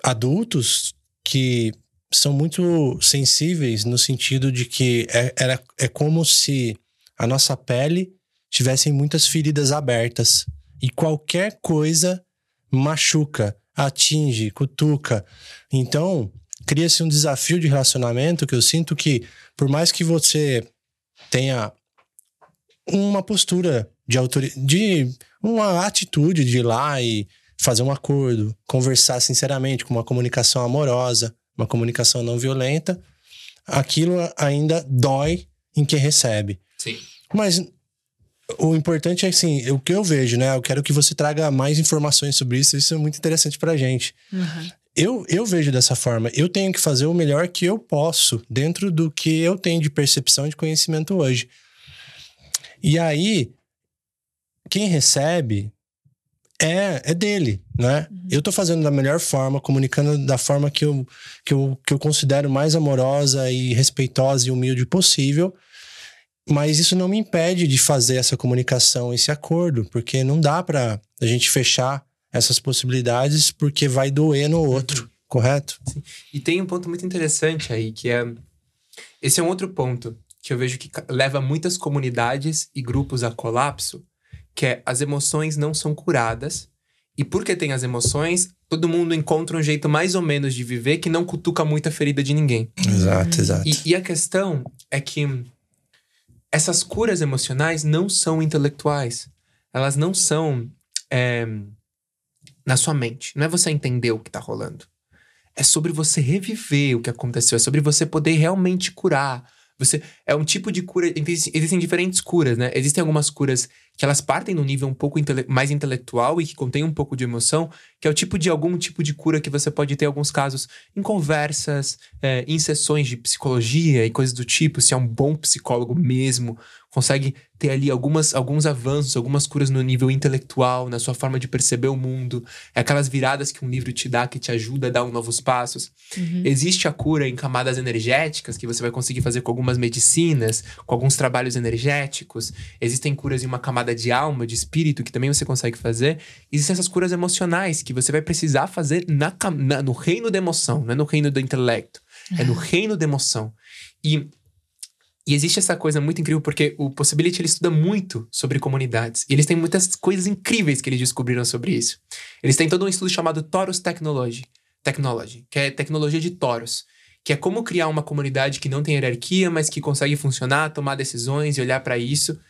adultos que são muito sensíveis no sentido de que é, era, é como se a nossa pele tivessem muitas feridas abertas e qualquer coisa machuca, atinge, cutuca. Então, cria-se um desafio de relacionamento que eu sinto que, por mais que você tenha uma postura de autoridade, de uma atitude de ir lá e fazer um acordo, conversar sinceramente, com uma comunicação amorosa, uma comunicação não violenta, aquilo ainda dói em quem recebe. Sim. Mas o importante é assim, o que eu vejo, né? Eu quero que você traga mais informações sobre isso, isso é muito interessante pra gente. Uhum. Eu, eu vejo dessa forma, eu tenho que fazer o melhor que eu posso, dentro do que eu tenho de percepção e de conhecimento hoje. E aí, quem recebe é, é dele, né? Eu tô fazendo da melhor forma, comunicando da forma que eu, que, eu, que eu considero mais amorosa e respeitosa e humilde possível. Mas isso não me impede de fazer essa comunicação, esse acordo, porque não dá pra a gente fechar essas possibilidades porque vai doer no outro, correto? E tem um ponto muito interessante aí, que é. Esse é um outro ponto que eu vejo que leva muitas comunidades e grupos a colapso, que é as emoções não são curadas. E porque tem as emoções, todo mundo encontra um jeito mais ou menos de viver que não cutuca muito a ferida de ninguém. Exato, exato. E, e a questão é que essas curas emocionais não são intelectuais. Elas não são é, na sua mente. Não é você entender o que tá rolando. É sobre você reviver o que aconteceu. É sobre você poder realmente curar. Você é um tipo de cura. Existem existem diferentes curas, né? Existem algumas curas que elas partem num nível um pouco intele- mais intelectual e que contém um pouco de emoção, que é o tipo de algum tipo de cura que você pode ter em alguns casos em conversas, é, em sessões de psicologia e coisas do tipo, se é um bom psicólogo mesmo, consegue ter ali algumas, alguns avanços, algumas curas no nível intelectual, na sua forma de perceber o mundo, é aquelas viradas que um livro te dá que te ajuda a dar um novos passos. Uhum. Existe a cura em camadas energéticas que você vai conseguir fazer com algumas medicinas, com alguns trabalhos energéticos. Existem curas em uma camada de alma, de espírito, que também você consegue fazer. Existem essas curas emocionais que você vai precisar fazer na, na- no reino da emoção, não é no reino do intelecto. É no reino da emoção. E, e existe essa coisa muito incrível porque o Possibility ele estuda muito sobre comunidades. E eles têm muitas coisas incríveis que eles descobriram sobre isso. Eles têm todo um estudo chamado Taurus Technology, Technology que é tecnologia de Taurus. Que é como criar uma comunidade que não tem hierarquia, mas que consegue funcionar, tomar decisões e olhar para isso.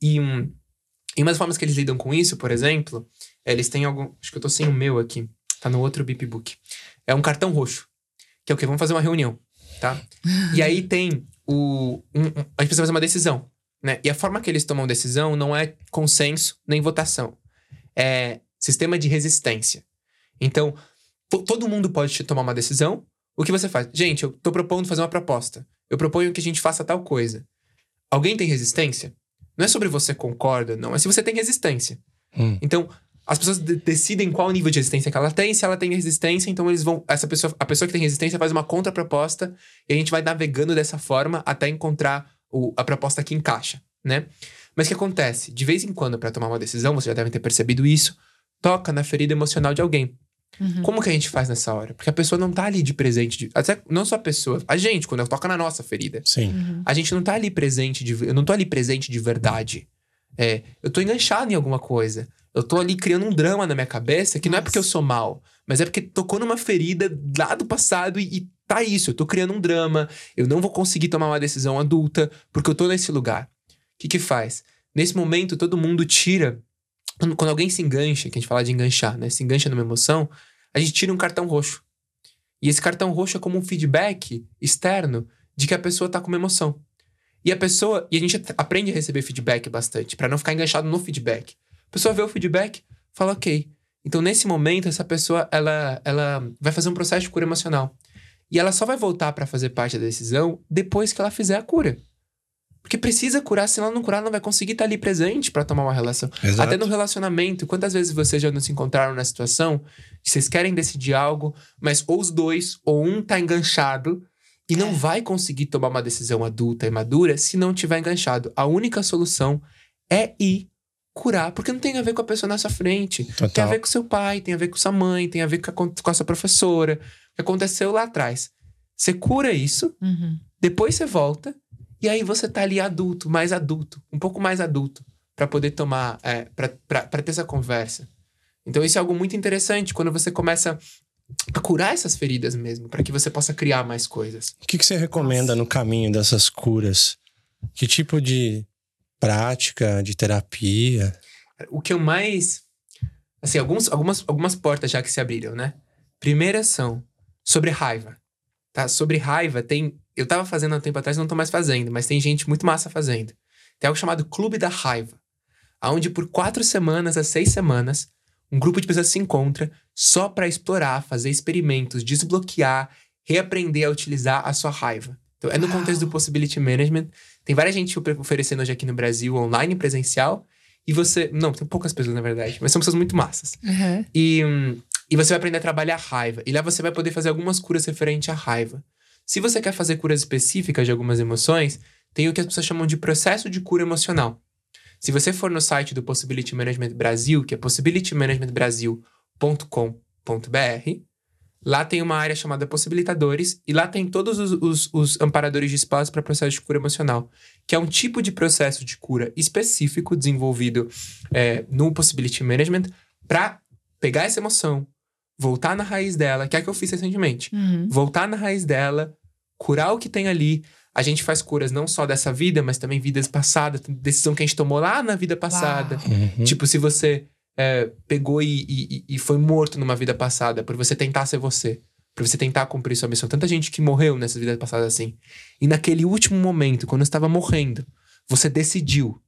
E, hum, E uma das formas que eles lidam com isso, por exemplo, eles têm algum. Acho que eu tô sem o meu aqui. Tá no outro Bip Book. É um cartão roxo. Que é o quê? Vamos fazer uma reunião, tá? e aí tem o. Um, um, a gente precisa fazer uma decisão. Né? E a forma que eles tomam decisão não é consenso nem votação. É sistema de resistência. Então, todo mundo pode tomar uma decisão. O que você faz? Gente, eu tô propondo fazer uma proposta. Eu proponho que a gente faça tal coisa. Alguém tem resistência? Não é sobre você concorda, não. É se você tem resistência. Hum. Então, as pessoas de decidem qual nível de resistência que ela tem. Se ela tem resistência, então eles vão. Essa pessoa, a pessoa que tem resistência faz uma contraproposta e a gente vai navegando dessa forma até encontrar o, a proposta que encaixa, né? Mas o que acontece? De vez em quando, para tomar uma decisão, vocês já devem ter percebido isso, toca na ferida emocional de alguém. Uhum. Como que a gente faz nessa hora? Porque a pessoa não tá ali de presente. De, até, não só a pessoa, a gente, quando toca na nossa ferida. Sim. Uhum. A gente não tá ali presente de. Eu não tô ali presente de verdade. É, eu tô enganchado em alguma coisa. Eu tô ali criando um drama na minha cabeça que nossa. não é porque eu sou mal, mas é porque tocou numa ferida lá do passado e, e tá isso. Eu tô criando um drama. Eu não vou conseguir tomar uma decisão adulta porque eu tô nesse lugar. O que que faz? Nesse momento, todo mundo tira quando alguém se engancha, que a gente fala de enganchar, né? Se engancha numa emoção, a gente tira um cartão roxo. E esse cartão roxo é como um feedback externo de que a pessoa tá com uma emoção. E a pessoa, e a gente aprende a receber feedback bastante, para não ficar enganchado no feedback. A pessoa vê o feedback, fala OK. Então nesse momento essa pessoa ela ela vai fazer um processo de cura emocional. E ela só vai voltar para fazer parte da decisão depois que ela fizer a cura. Porque precisa curar, se ela não curar, ela não vai conseguir estar ali presente para tomar uma relação. Exato. Até no relacionamento, quantas vezes vocês já não se encontraram na situação que vocês querem decidir algo, mas ou os dois, ou um tá enganchado e não é. vai conseguir tomar uma decisão adulta e madura se não tiver enganchado. A única solução é ir curar, porque não tem a ver com a pessoa na sua frente. Total. Tem a ver com seu pai, tem a ver com sua mãe, tem a ver com a, com a sua professora, o que aconteceu lá atrás. Você cura isso, uhum. depois você volta e aí você tá ali adulto, mais adulto, um pouco mais adulto, para poder tomar, é, para ter essa conversa. Então isso é algo muito interessante quando você começa a curar essas feridas mesmo, para que você possa criar mais coisas. O que, que você recomenda Nossa. no caminho dessas curas? Que tipo de prática, de terapia? O que eu mais. Assim, alguns, algumas, algumas portas já que se abriram, né? Primeira são sobre raiva. Tá? Sobre raiva, tem eu tava fazendo há um tempo atrás, não tô mais fazendo, mas tem gente muito massa fazendo. Tem algo chamado Clube da Raiva, onde por quatro semanas a seis semanas, um grupo de pessoas se encontra só para explorar, fazer experimentos, desbloquear, reaprender a utilizar a sua raiva. Então, é no contexto do Possibility Management. Tem várias gente oferecendo hoje aqui no Brasil, online, presencial. E você. Não, tem poucas pessoas, na verdade, mas são pessoas muito massas. Uhum. E, e você vai aprender a trabalhar a raiva. E lá você vai poder fazer algumas curas referente à raiva. Se você quer fazer curas específicas de algumas emoções, tem o que as pessoas chamam de processo de cura emocional. Se você for no site do Possibility Management Brasil, que é possibilitymanagementbrasil.com.br, lá tem uma área chamada Possibilitadores e lá tem todos os, os, os amparadores de espaço para processo de cura emocional, que é um tipo de processo de cura específico desenvolvido é, no Possibility Management para pegar essa emoção, voltar na raiz dela, que é o que eu fiz recentemente. Uhum. Voltar na raiz dela, curar o que tem ali. A gente faz curas não só dessa vida, mas também vidas passadas, decisão que a gente tomou lá na vida passada. Uhum. Tipo, se você é, pegou e, e, e, foi morto numa vida passada por você tentar ser você, por você tentar cumprir sua missão. Tanta gente que morreu nessas vidas passadas assim. E naquele último momento, quando estava morrendo, você decidiu: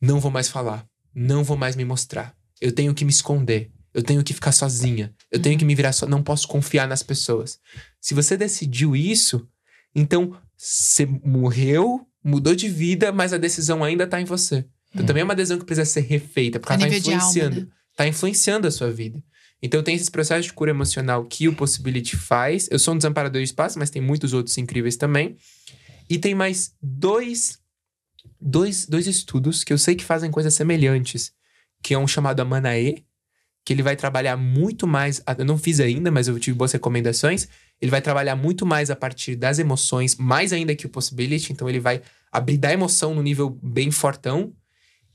não vou mais falar, não vou mais me mostrar. Eu tenho que me esconder. Eu tenho que ficar sozinha. Eu tenho que me virar só. Não posso confiar nas pessoas. Se você decidiu isso, então você morreu, mudou de vida, mas a decisão ainda tá em você. Então hum. também é uma decisão que precisa ser refeita, porque a ela tá influenciando. Alma, né? Tá influenciando a sua vida. Então tem esses processos de cura emocional que o Possibility faz. Eu sou um desamparador de espaço, mas tem muitos outros incríveis também. E tem mais dois, dois, dois estudos que eu sei que fazem coisas semelhantes, que é um chamado Amanae, que ele vai trabalhar muito mais. Eu não fiz ainda, mas eu tive boas recomendações. Ele vai trabalhar muito mais a partir das emoções, mais ainda que o Possibility. Então, ele vai abrir da emoção no nível bem fortão.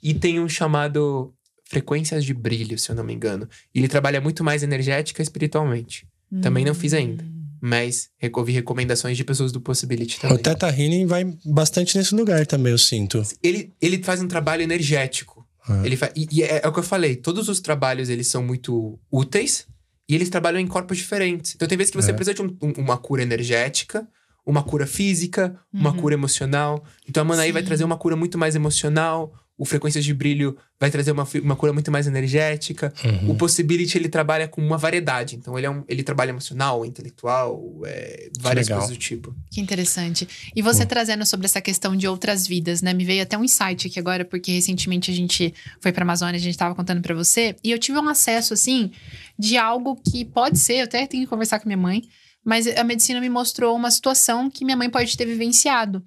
E tem um chamado frequências de brilho, se eu não me engano. E ele trabalha muito mais energética e espiritualmente. Hum. Também não fiz ainda. mas ouvi recomendações de pessoas do Possibility também. O Teta Healing vai bastante nesse lugar também, eu sinto. Ele, ele faz um trabalho energético. Ah. Ele fa... e, e é, é, o que eu falei, todos os trabalhos eles são muito úteis e eles trabalham em corpos diferentes. Então tem vezes que você é. precisa de um, um, uma cura energética, uma cura física, uhum. uma cura emocional. Então a Manaí vai trazer uma cura muito mais emocional, o Frequências de Brilho vai trazer uma, uma cura muito mais energética. Uhum. O Possibility, ele trabalha com uma variedade. Então, ele, é um, ele trabalha emocional, intelectual, é, várias coisas do tipo. Que interessante. E você uhum. trazendo sobre essa questão de outras vidas, né? Me veio até um insight aqui agora, porque recentemente a gente foi pra Amazônia, a gente tava contando para você. E eu tive um acesso, assim, de algo que pode ser, eu até tenho que conversar com minha mãe, mas a medicina me mostrou uma situação que minha mãe pode ter vivenciado.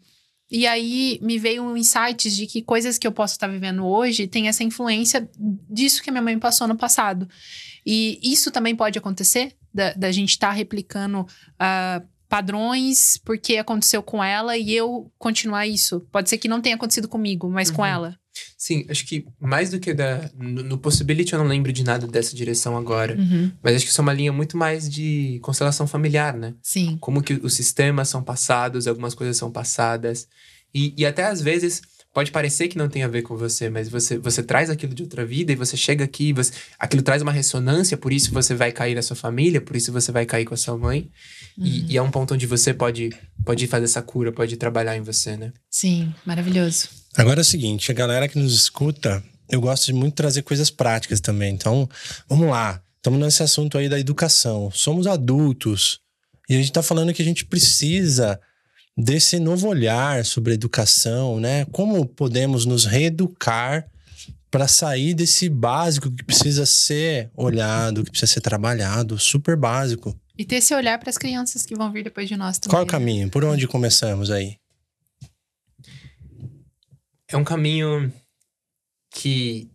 E aí me veio um insight de que coisas que eu posso estar vivendo hoje têm essa influência disso que a minha mãe passou no passado. E isso também pode acontecer, da, da gente estar tá replicando uh, padrões porque aconteceu com ela e eu continuar isso. Pode ser que não tenha acontecido comigo, mas uhum. com ela. Sim, acho que mais do que da. No, no, Possibility eu não lembro de nada dessa direção agora. Uhum. Mas acho que isso é uma linha muito mais de constelação familiar, né? Sim. Como que os sistemas são passados, algumas coisas são passadas. E, e até às vezes pode parecer que não tem a ver com você, mas você, você traz aquilo de outra vida e você chega aqui, você, aquilo traz uma ressonância, por isso você vai cair na sua família, por isso você vai cair com a sua mãe. Uhum. E, e, é um ponto onde você pode, pode fazer essa cura, pode trabalhar em você, né? Sim, maravilhoso. Agora é o seguinte, a galera que nos escuta, eu gosto de muito trazer coisas práticas também. Então, vamos lá. Estamos nesse assunto aí da educação. Somos adultos. E a gente está falando que a gente precisa desse novo olhar sobre a educação, né? Como podemos nos reeducar para sair desse básico que precisa ser olhado, que precisa ser trabalhado, super básico. E ter esse olhar para as crianças que vão vir depois de nós também. Qual é o caminho? Por onde começamos aí? É um caminho que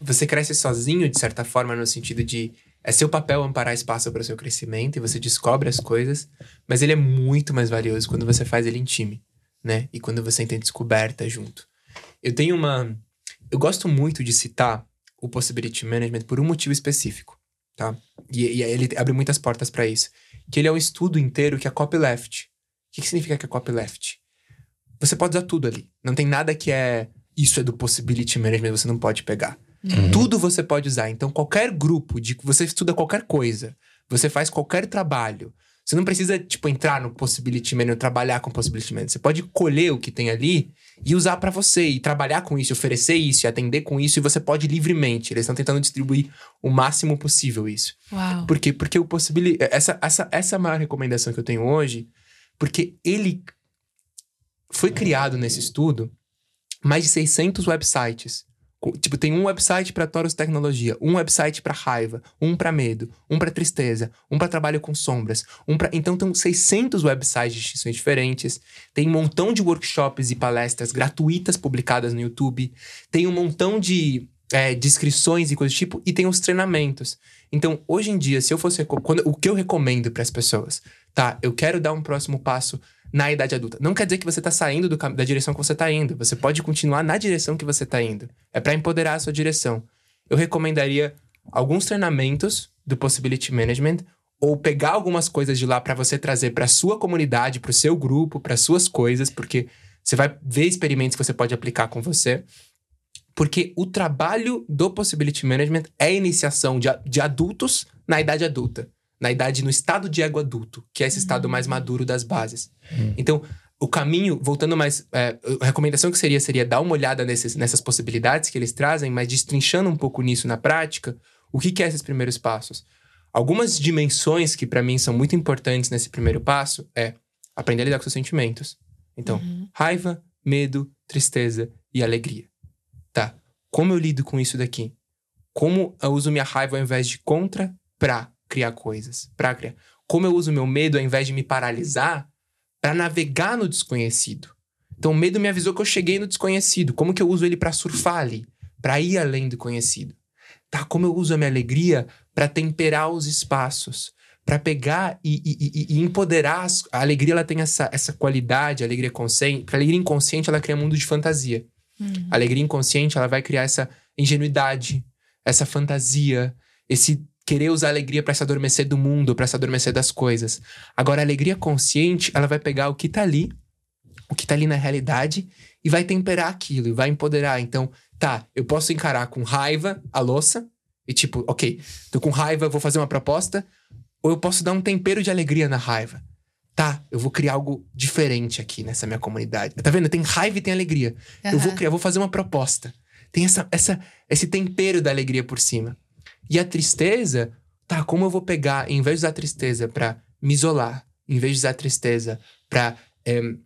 você cresce sozinho, de certa forma, no sentido de é seu papel amparar espaço para o seu crescimento e você descobre as coisas, mas ele é muito mais valioso quando você faz ele em time, né? E quando você tem descoberta junto. Eu tenho uma. Eu gosto muito de citar o Possibility Management por um motivo específico, tá? E, e ele abre muitas portas para isso. Que ele é um estudo inteiro que é copyleft. O que, que significa que é copyleft? Você pode usar tudo ali. Não tem nada que é. Isso é do Possibility Management, você não pode pegar. Uhum. Tudo você pode usar. Então, qualquer grupo de que você estuda qualquer coisa, você faz qualquer trabalho. Você não precisa, tipo, entrar no Possibility Management, trabalhar com Possibility Management. Você pode colher o que tem ali e usar para você, e trabalhar com isso, oferecer isso, e atender com isso, e você pode livremente. Eles estão tentando distribuir o máximo possível isso. Uau. Por quê? Porque o Possibility. Essa, essa, essa é a maior recomendação que eu tenho hoje, porque ele foi criado nesse estudo mais de 600 websites. Tipo, tem um website para Taurus Tecnologia, um website para raiva, um para medo, um para tristeza, um para trabalho com sombras, um para Então tem 600 websites de instituições diferentes, tem um montão de workshops e palestras gratuitas publicadas no YouTube, tem um montão de é, descrições e coisas do tipo, e tem os treinamentos. Então, hoje em dia, se eu fosse. Quando, o que eu recomendo para as pessoas? Tá, eu quero dar um próximo passo na idade adulta. Não quer dizer que você está saindo do, da direção que você está indo. Você pode continuar na direção que você está indo. É para empoderar a sua direção. Eu recomendaria alguns treinamentos do Possibility Management ou pegar algumas coisas de lá para você trazer para sua comunidade, para o seu grupo, para suas coisas, porque você vai ver experimentos que você pode aplicar com você. Porque o trabalho do Possibility Management é iniciação de, de adultos na idade adulta na idade, no estado de ego adulto, que é esse estado mais hum. maduro das bases. Uhum. Então, o caminho, voltando mais. É, a recomendação que seria seria dar uma olhada nesses, nessas possibilidades que eles trazem, mas destrinchando um pouco nisso na prática, o que, que é esses primeiros passos? Algumas dimensões que para mim são muito importantes nesse primeiro passo é aprender a lidar com seus sentimentos. Então, uhum. raiva, medo, tristeza e alegria. Tá. Como eu lido com isso daqui? Como eu uso minha raiva ao invés de contra pra criar coisas, para criar. Como eu uso meu medo ao invés de me paralisar para navegar no desconhecido. Então o medo me avisou que eu cheguei no desconhecido. Como que eu uso ele para surfar ali, para ir além do conhecido? Tá? Como eu uso a minha alegria para temperar os espaços, para pegar e, e, e, empoderar. As... A alegria ela tem essa, essa qualidade, a alegria consciente. A alegria inconsciente ela cria um mundo de fantasia. Uhum. A alegria inconsciente ela vai criar essa ingenuidade, essa fantasia, esse querer usar a alegria para se adormecer do mundo, para se adormecer das coisas. Agora, a alegria consciente, ela vai pegar o que tá ali, o que tá ali na realidade, e vai temperar aquilo, e vai empoderar. Então, tá, eu posso encarar com raiva a louça, e tipo, ok, tô com raiva, vou fazer uma proposta, ou eu posso dar um tempero de alegria na raiva. Tá, eu vou criar algo diferente aqui nessa minha comunidade. Tá vendo? Tem raiva e tem alegria. Uhum. Eu vou criar, vou fazer uma proposta. Tem essa, essa, esse tempero da alegria por cima. E a tristeza, tá, como eu vou pegar, em vez de usar tristeza para me isolar, em vez de usar tristeza para é, eh,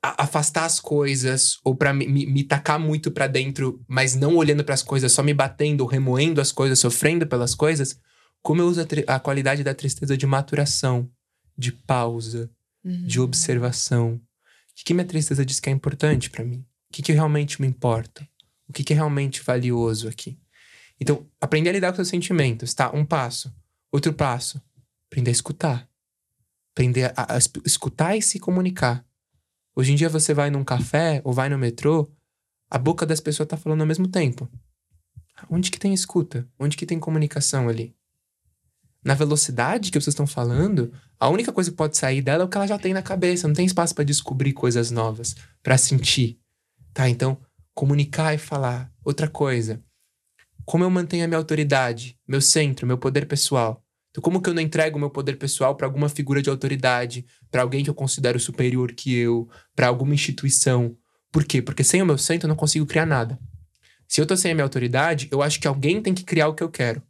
afastar as coisas ou para me, me, me, tacar muito para dentro, mas não olhando para as coisas, só me batendo, remoendo as coisas, sofrendo pelas coisas, como eu uso a, a qualidade da tristeza de maturação, de pausa, uhum. de observação. O que, que, minha tristeza diz que é importante para mim? O que, que realmente me importa? O que, que é realmente valioso aqui? Então, aprender a lidar com seus sentimentos, tá? Um passo. Outro passo, aprender a escutar. Aprender a, a escutar e se comunicar. Hoje em dia você vai num café ou vai no metrô, a boca das pessoas tá falando ao mesmo tempo. Onde que tem escuta? Onde que tem comunicação ali? Na velocidade que vocês estão falando, a única coisa que pode sair dela é o que ela já tem na cabeça. Não tem espaço para descobrir coisas novas, para sentir. Tá? Então, comunicar e falar. Outra coisa, como eu mantenho a minha autoridade, meu centro, meu poder pessoal? Então, como que eu não entrego meu poder pessoal para alguma figura de autoridade, para alguém que eu considero superior que eu, para alguma instituição? Por quê? Porque sem o meu centro eu não consigo criar nada. Se eu tô sem a minha autoridade, eu acho que alguém tem que criar o que eu quero.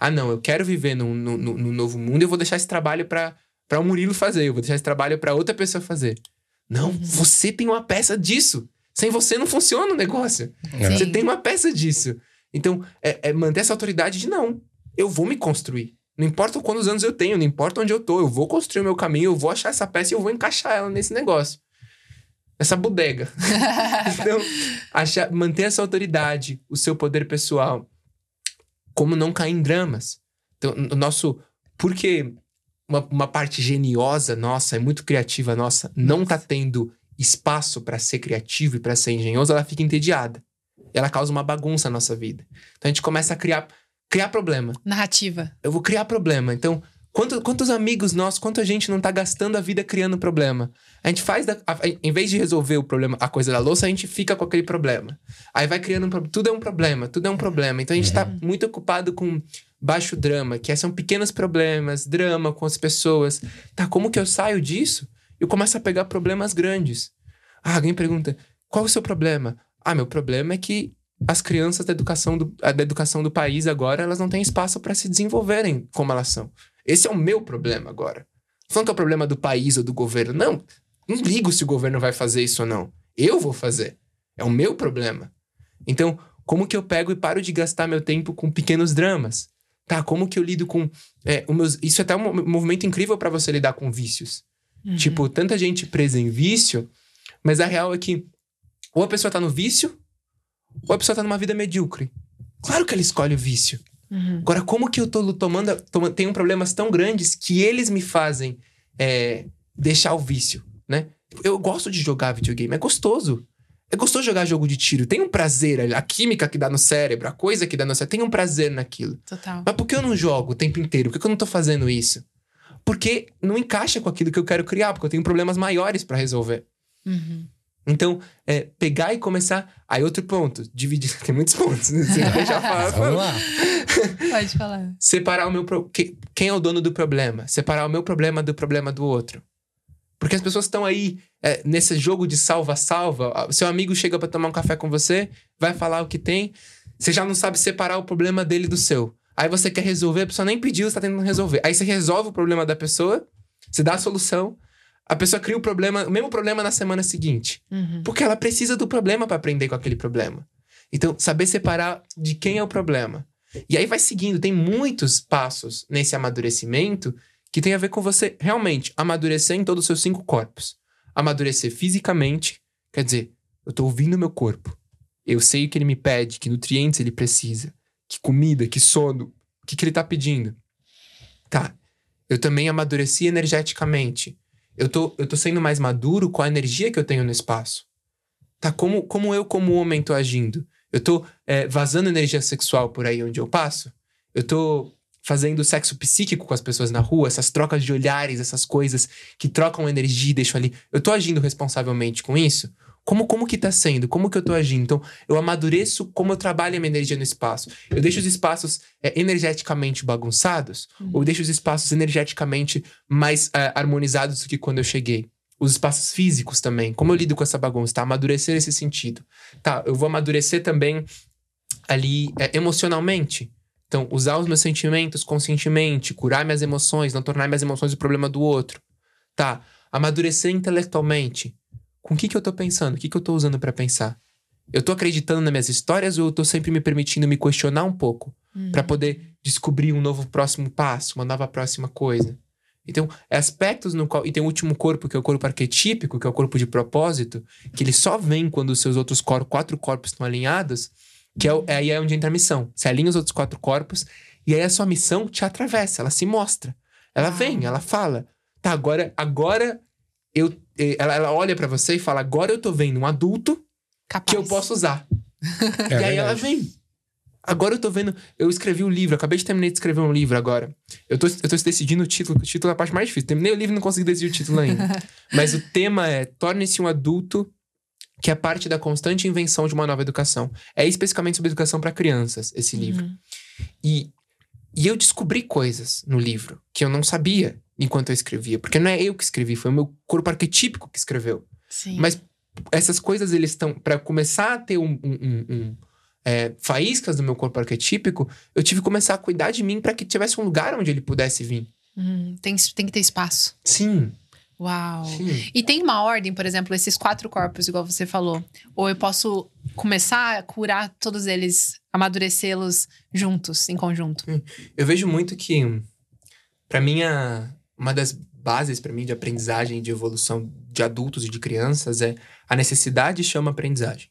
Ah, não, eu quero viver num, num, num novo mundo, eu vou deixar esse trabalho para para o Murilo fazer, eu vou deixar esse trabalho para outra pessoa fazer. Não, uhum. você tem uma peça disso. Sem você não funciona o negócio. É. Você tem uma peça disso. Então, é, é manter essa autoridade de não. Eu vou me construir. Não importa quantos anos eu tenho, não importa onde eu tô, eu vou construir o meu caminho, eu vou achar essa peça e eu vou encaixar ela nesse negócio. Essa bodega. então, achar, manter essa autoridade, o seu poder pessoal. Como não cair em dramas. Então, o nosso. Porque uma, uma parte geniosa nossa, é muito criativa nossa, não tá tendo espaço para ser criativo e para ser engenhoso, ela fica entediada ela causa uma bagunça na nossa vida. Então a gente começa a criar, criar problema. Narrativa. Eu vou criar problema. Então, quanto, quantos amigos nossos, quanta gente não tá gastando a vida criando problema? A gente faz, da, a, em vez de resolver o problema, a coisa da louça, a gente fica com aquele problema. Aí vai criando um problema. Tudo é um problema, tudo é um problema. Então a gente tá uhum. tá muito ocupado com baixo drama, que são pequenos problemas, drama com as pessoas. Tá, como que eu saio disso? Eu começo a pegar problemas grandes. Ah, alguém pergunta: qual é o seu problema? Ah, meu problema é que as crianças da educação do, da educação do país agora, elas não têm espaço para se desenvolverem como elas são. Esse é o meu problema agora. Não falando que é o problema do país ou do governo. Não. Não ligo se o governo vai fazer isso ou não. Eu vou fazer. É o meu problema. Então, como que eu pego e paro de gastar meu tempo com pequenos dramas? Tá, como que eu lido com. É, meus, isso é até um movimento incrível para você lidar com vícios. Uhum. Tipo, tanta gente presa em vício, mas a real é que ou a pessoa tá no vício, ou a pessoa tá numa vida medíocre. Claro que ela escolhe o vício. Uhum. Agora, como que eu tô tomando, tomando. Tenho problemas tão grandes que eles me fazem é, deixar o vício, né? Eu gosto de jogar videogame, é gostoso. É gostoso jogar jogo de tiro. Tem um prazer, a química que dá no cérebro, a coisa que dá no cérebro, tem um prazer naquilo. Total. Mas por que eu não jogo o tempo inteiro? Por que eu não tô fazendo isso? Porque não encaixa com aquilo que eu quero criar, porque eu tenho problemas maiores para resolver. Uhum. Então, é, pegar e começar. Aí, outro ponto, dividir. Tem muitos pontos, né? Você já fala, Vamos lá. Pode falar. Separar o meu. Pro... Quem é o dono do problema? Separar o meu problema do problema do outro. Porque as pessoas estão aí é, nesse jogo de salva-salva. Seu amigo chega para tomar um café com você, vai falar o que tem, você já não sabe separar o problema dele do seu. Aí você quer resolver, a pessoa nem pediu, você tá tentando resolver. Aí você resolve o problema da pessoa, você dá a solução, a pessoa cria o problema, o mesmo problema na semana seguinte. Uhum. Porque ela precisa do problema para aprender com aquele problema. Então, saber separar de quem é o problema. E aí vai seguindo, tem muitos passos nesse amadurecimento que tem a ver com você realmente amadurecer em todos os seus cinco corpos. Amadurecer fisicamente, quer dizer, eu tô ouvindo meu corpo. Eu sei o que ele me pede, que nutrientes ele precisa, que comida, que sono, o que, que ele tá pedindo. Tá. Eu também amadureci energeticamente. Eu tô, eu tô sendo mais maduro com a energia que eu tenho no espaço. Tá? Como, como eu, como homem, tô agindo? Eu tô é, vazando energia sexual por aí onde eu passo? Eu tô fazendo sexo psíquico com as pessoas na rua, essas trocas de olhares, essas coisas que trocam energia e deixam ali. Eu tô agindo responsavelmente com isso? Como, como que tá sendo? Como que eu tô agindo? Então, eu amadureço como eu trabalho a minha energia no espaço. Eu deixo os espaços é, energeticamente bagunçados uhum. ou deixo os espaços energeticamente mais é, harmonizados do que quando eu cheguei? Os espaços físicos também. Como eu lido com essa bagunça? Tá? Amadurecer esse sentido. Tá, eu vou amadurecer também ali é, emocionalmente. Então, usar os meus sentimentos conscientemente, curar minhas emoções, não tornar minhas emoções o problema do outro. Tá, amadurecer intelectualmente com o que, que eu tô pensando? O que, que eu tô usando para pensar? Eu tô acreditando nas minhas histórias ou eu tô sempre me permitindo me questionar um pouco uhum. para poder descobrir um novo próximo passo, uma nova próxima coisa? Então, aspectos no qual. E tem o último corpo, que é o corpo arquetípico, que é o corpo de propósito, que ele só vem quando os seus outros cor quatro corpos estão alinhados, que é, é aí é onde entra a missão. Você alinha os outros quatro corpos, e aí a sua missão te atravessa, ela se mostra. Ela vem, ela fala. Tá, agora, agora eu, ela, ela olha para você e fala: agora eu tô vendo um adulto Capaz. que eu posso usar. É e aí ela vem. Agora eu tô vendo. Eu escrevi o um livro, acabei de terminar de escrever um livro agora. Eu tô, eu tô decidindo o título, o título é a parte mais difícil. Terminei o livro e não consegui decidir o título ainda. Mas o tema é: torne-se um adulto que é parte da constante invenção de uma nova educação. É especificamente sobre educação para crianças, esse livro. Uhum. E, e eu descobri coisas no livro que eu não sabia enquanto eu escrevia. Porque não é eu que escrevi, foi o meu corpo arquetípico que escreveu. Sim. Mas essas coisas, eles estão. para começar a ter um. um, um, um é, faíscas do meu corpo arquetípico, eu tive que começar a cuidar de mim para que tivesse um lugar onde ele pudesse vir. Hum, tem, tem que ter espaço. Sim. Uau! Sim. E tem uma ordem, por exemplo, esses quatro corpos, igual você falou. Ou eu posso começar a curar todos eles, amadurecê-los juntos, em conjunto. Eu vejo muito que, para mim, a, uma das bases para mim de aprendizagem e de evolução de adultos e de crianças é a necessidade chama aprendizagem.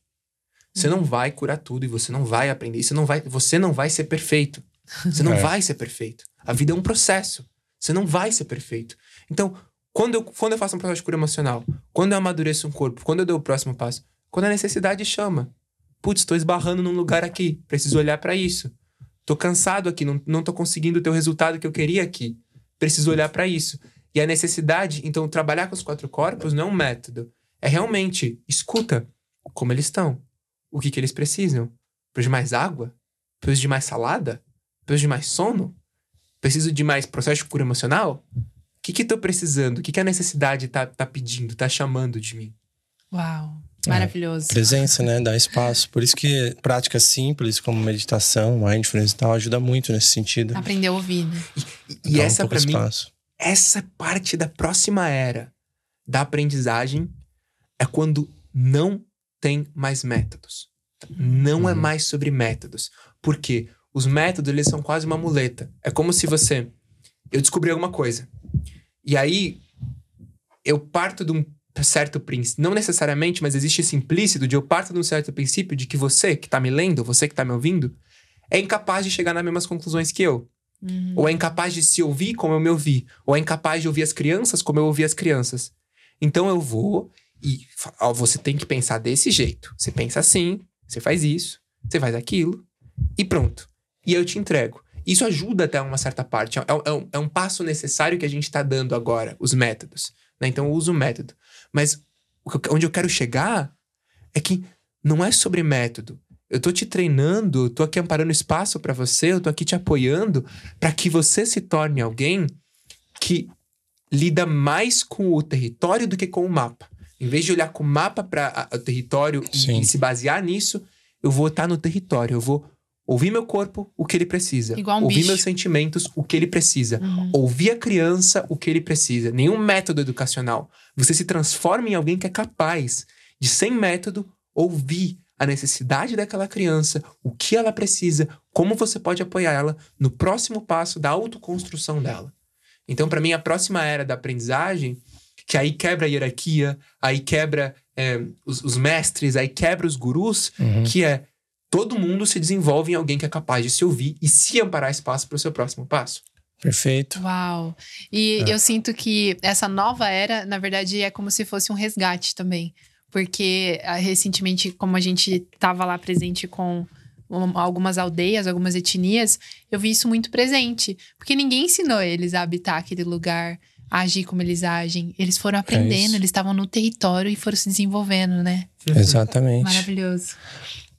Você não vai curar tudo e você não vai aprender, você não vai, você não vai ser perfeito. Você não é. vai ser perfeito. A vida é um processo. Você não vai ser perfeito. Então, quando eu, quando eu faço um processo de cura emocional, quando eu amadureço um corpo, quando eu dou o próximo passo, quando a necessidade chama. Putz, estou esbarrando num lugar aqui, preciso olhar para isso. Tô cansado aqui, não, não tô conseguindo ter o resultado que eu queria aqui preciso olhar para isso. E a necessidade, então, trabalhar com os quatro corpos não é um método. É realmente escuta como eles estão. O que, que eles precisam? Preciso de mais água? Preciso de mais salada? Preciso de mais sono? Preciso de mais processo de cura emocional? O que que tô precisando? O que que a necessidade tá, tá pedindo, tá chamando de mim? Uau, maravilhoso. É, presença, né? Dá espaço. Por isso que práticas simples como meditação, mindfulness e tal ajuda muito nesse sentido. Aprender a ouvir, né? E, e essa um para mim, essa é parte da próxima era da aprendizagem é quando não tem mais métodos. Não é uhum. é mais sobre métodos. Porque os métodos, eles são quase uma muleta. É como se você... Eu descobri alguma coisa. E aí, eu parto de um certo princípio, não necessariamente, mas existe esse implícito de eu parto de um certo princípio de que você que tá me lendo, você que tá me ouvindo, é incapaz de chegar nas mesmas conclusões que eu. Uhum. Ou é incapaz de se ouvir como eu me ouvi. Ou é incapaz de ouvir as crianças como eu ouvi as crianças. Então eu vou e ó, você tem que pensar desse jeito. Você pensa assim, você faz isso, você faz aquilo e pronto. E eu te entrego. Isso ajuda até uma certa parte. É, é, um, é um passo necessário que a gente está dando agora, os métodos. Né? Então eu uso o método. Mas onde eu quero chegar é que não é sobre método. Eu tô te treinando, tô aqui amparando espaço para você, eu tô aqui te apoiando para que você se torne alguém que lida mais com o território do que com o mapa. Em vez de olhar com o mapa para o território e, e, se basear nisso, eu vou estar tá no território, eu vou ouvir meu corpo, o que ele precisa. Um ouvir bicho. meus sentimentos, o que ele precisa. Uhum. Ouvir a criança, o que ele precisa. Nenhum método educacional. Você se transforma em alguém que é capaz de, sem método, ouvir a necessidade daquela criança, o que ela precisa, como você pode apoiar ela no próximo passo da autoconstrução dela. Então, para mim, a próxima era da aprendizagem, que aí quebra a hierarquia, aí quebra é, os, os, mestres, aí quebra os gurus, uhum. que é todo mundo se desenvolve em alguém que é capaz de se ouvir e se amparar espaço para o seu próximo passo. Perfeito. Uau! E é. eu sinto que essa nova era, na verdade, é como se fosse um resgate também. Porque ah, recentemente, como a gente estava lá presente com algumas aldeias, algumas etnias, eu vi isso muito presente. Porque ninguém ensinou eles a habitar aquele lugar, a agir como eles agem. Eles foram É aprendendo, eles estavam no território e foram se desenvolvendo, né? Exatamente. Maravilhoso.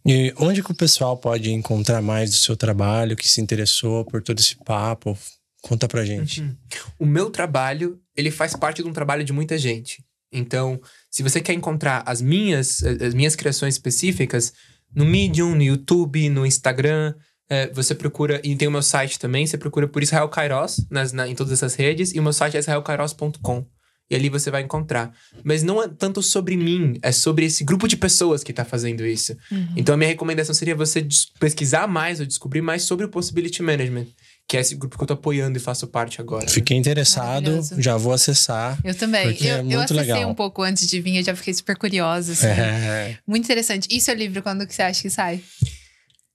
E onde que o pessoal pode encontrar mais do seu trabalho, que se interessou por todo esse papo? Conta pra gente. Uhum. O meu trabalho, ele faz parte de um trabalho de muita gente. Então, se você quer encontrar as minhas, as minhas criações específicas, no Medium, no YouTube, no Instagram, é, você procura, e tem o meu site também, você procura por Israel Kairos nas, na, em todas essas redes, e o meu site é israelkairos.com. E ali você vai encontrar. Mas não é tanto sobre mim, é sobre esse grupo de pessoas que está fazendo isso. Uhum. Então a minha recomendação seria você pesquisar mais ou descobrir mais sobre o Possibility Management, que é esse grupo que eu tô apoiando e faço parte agora. Fiquei interessado, já vou acessar. Eu também. Porque eu, é muito eu acessei legal. um pouco antes de vir, eu já fiquei super curiosa. Assim. É. Muito interessante. E seu livro, quando que você acha que sai?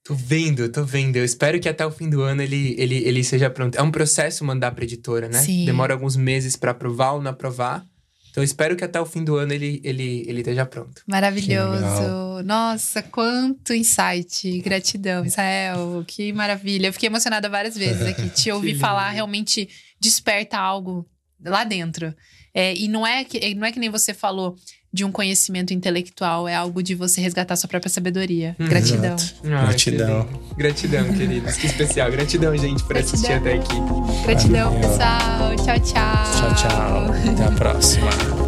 Tô vendo, tô vendo. Eu espero que até o fim do ano ele, ele, ele seja pronto. É um processo mandar pra editora, né? Sim. Demora alguns meses pra aprovar ou não aprovar. Então eu espero que até o fim do ano ele, ele, ele esteja pronto. Maravilhoso. Nossa, quanto insight. Gratidão, Israel. Que maravilha. Eu fiquei emocionada várias vezes aqui. Te ouvir falar realmente desperta algo lá dentro. É, e não é, que, não é que nem você falou de um conhecimento intelectual, é algo de você resgatar sua própria sabadoria. Hum, Gratidão. Ah, Gratidão. que lindo. Gratidão, queridos. Que especial. Gratidão, gente, por assistir Gratidão. até aqui. Gratidão, Valeu. pessoal. Tchau, tchau. Tchau, tchau.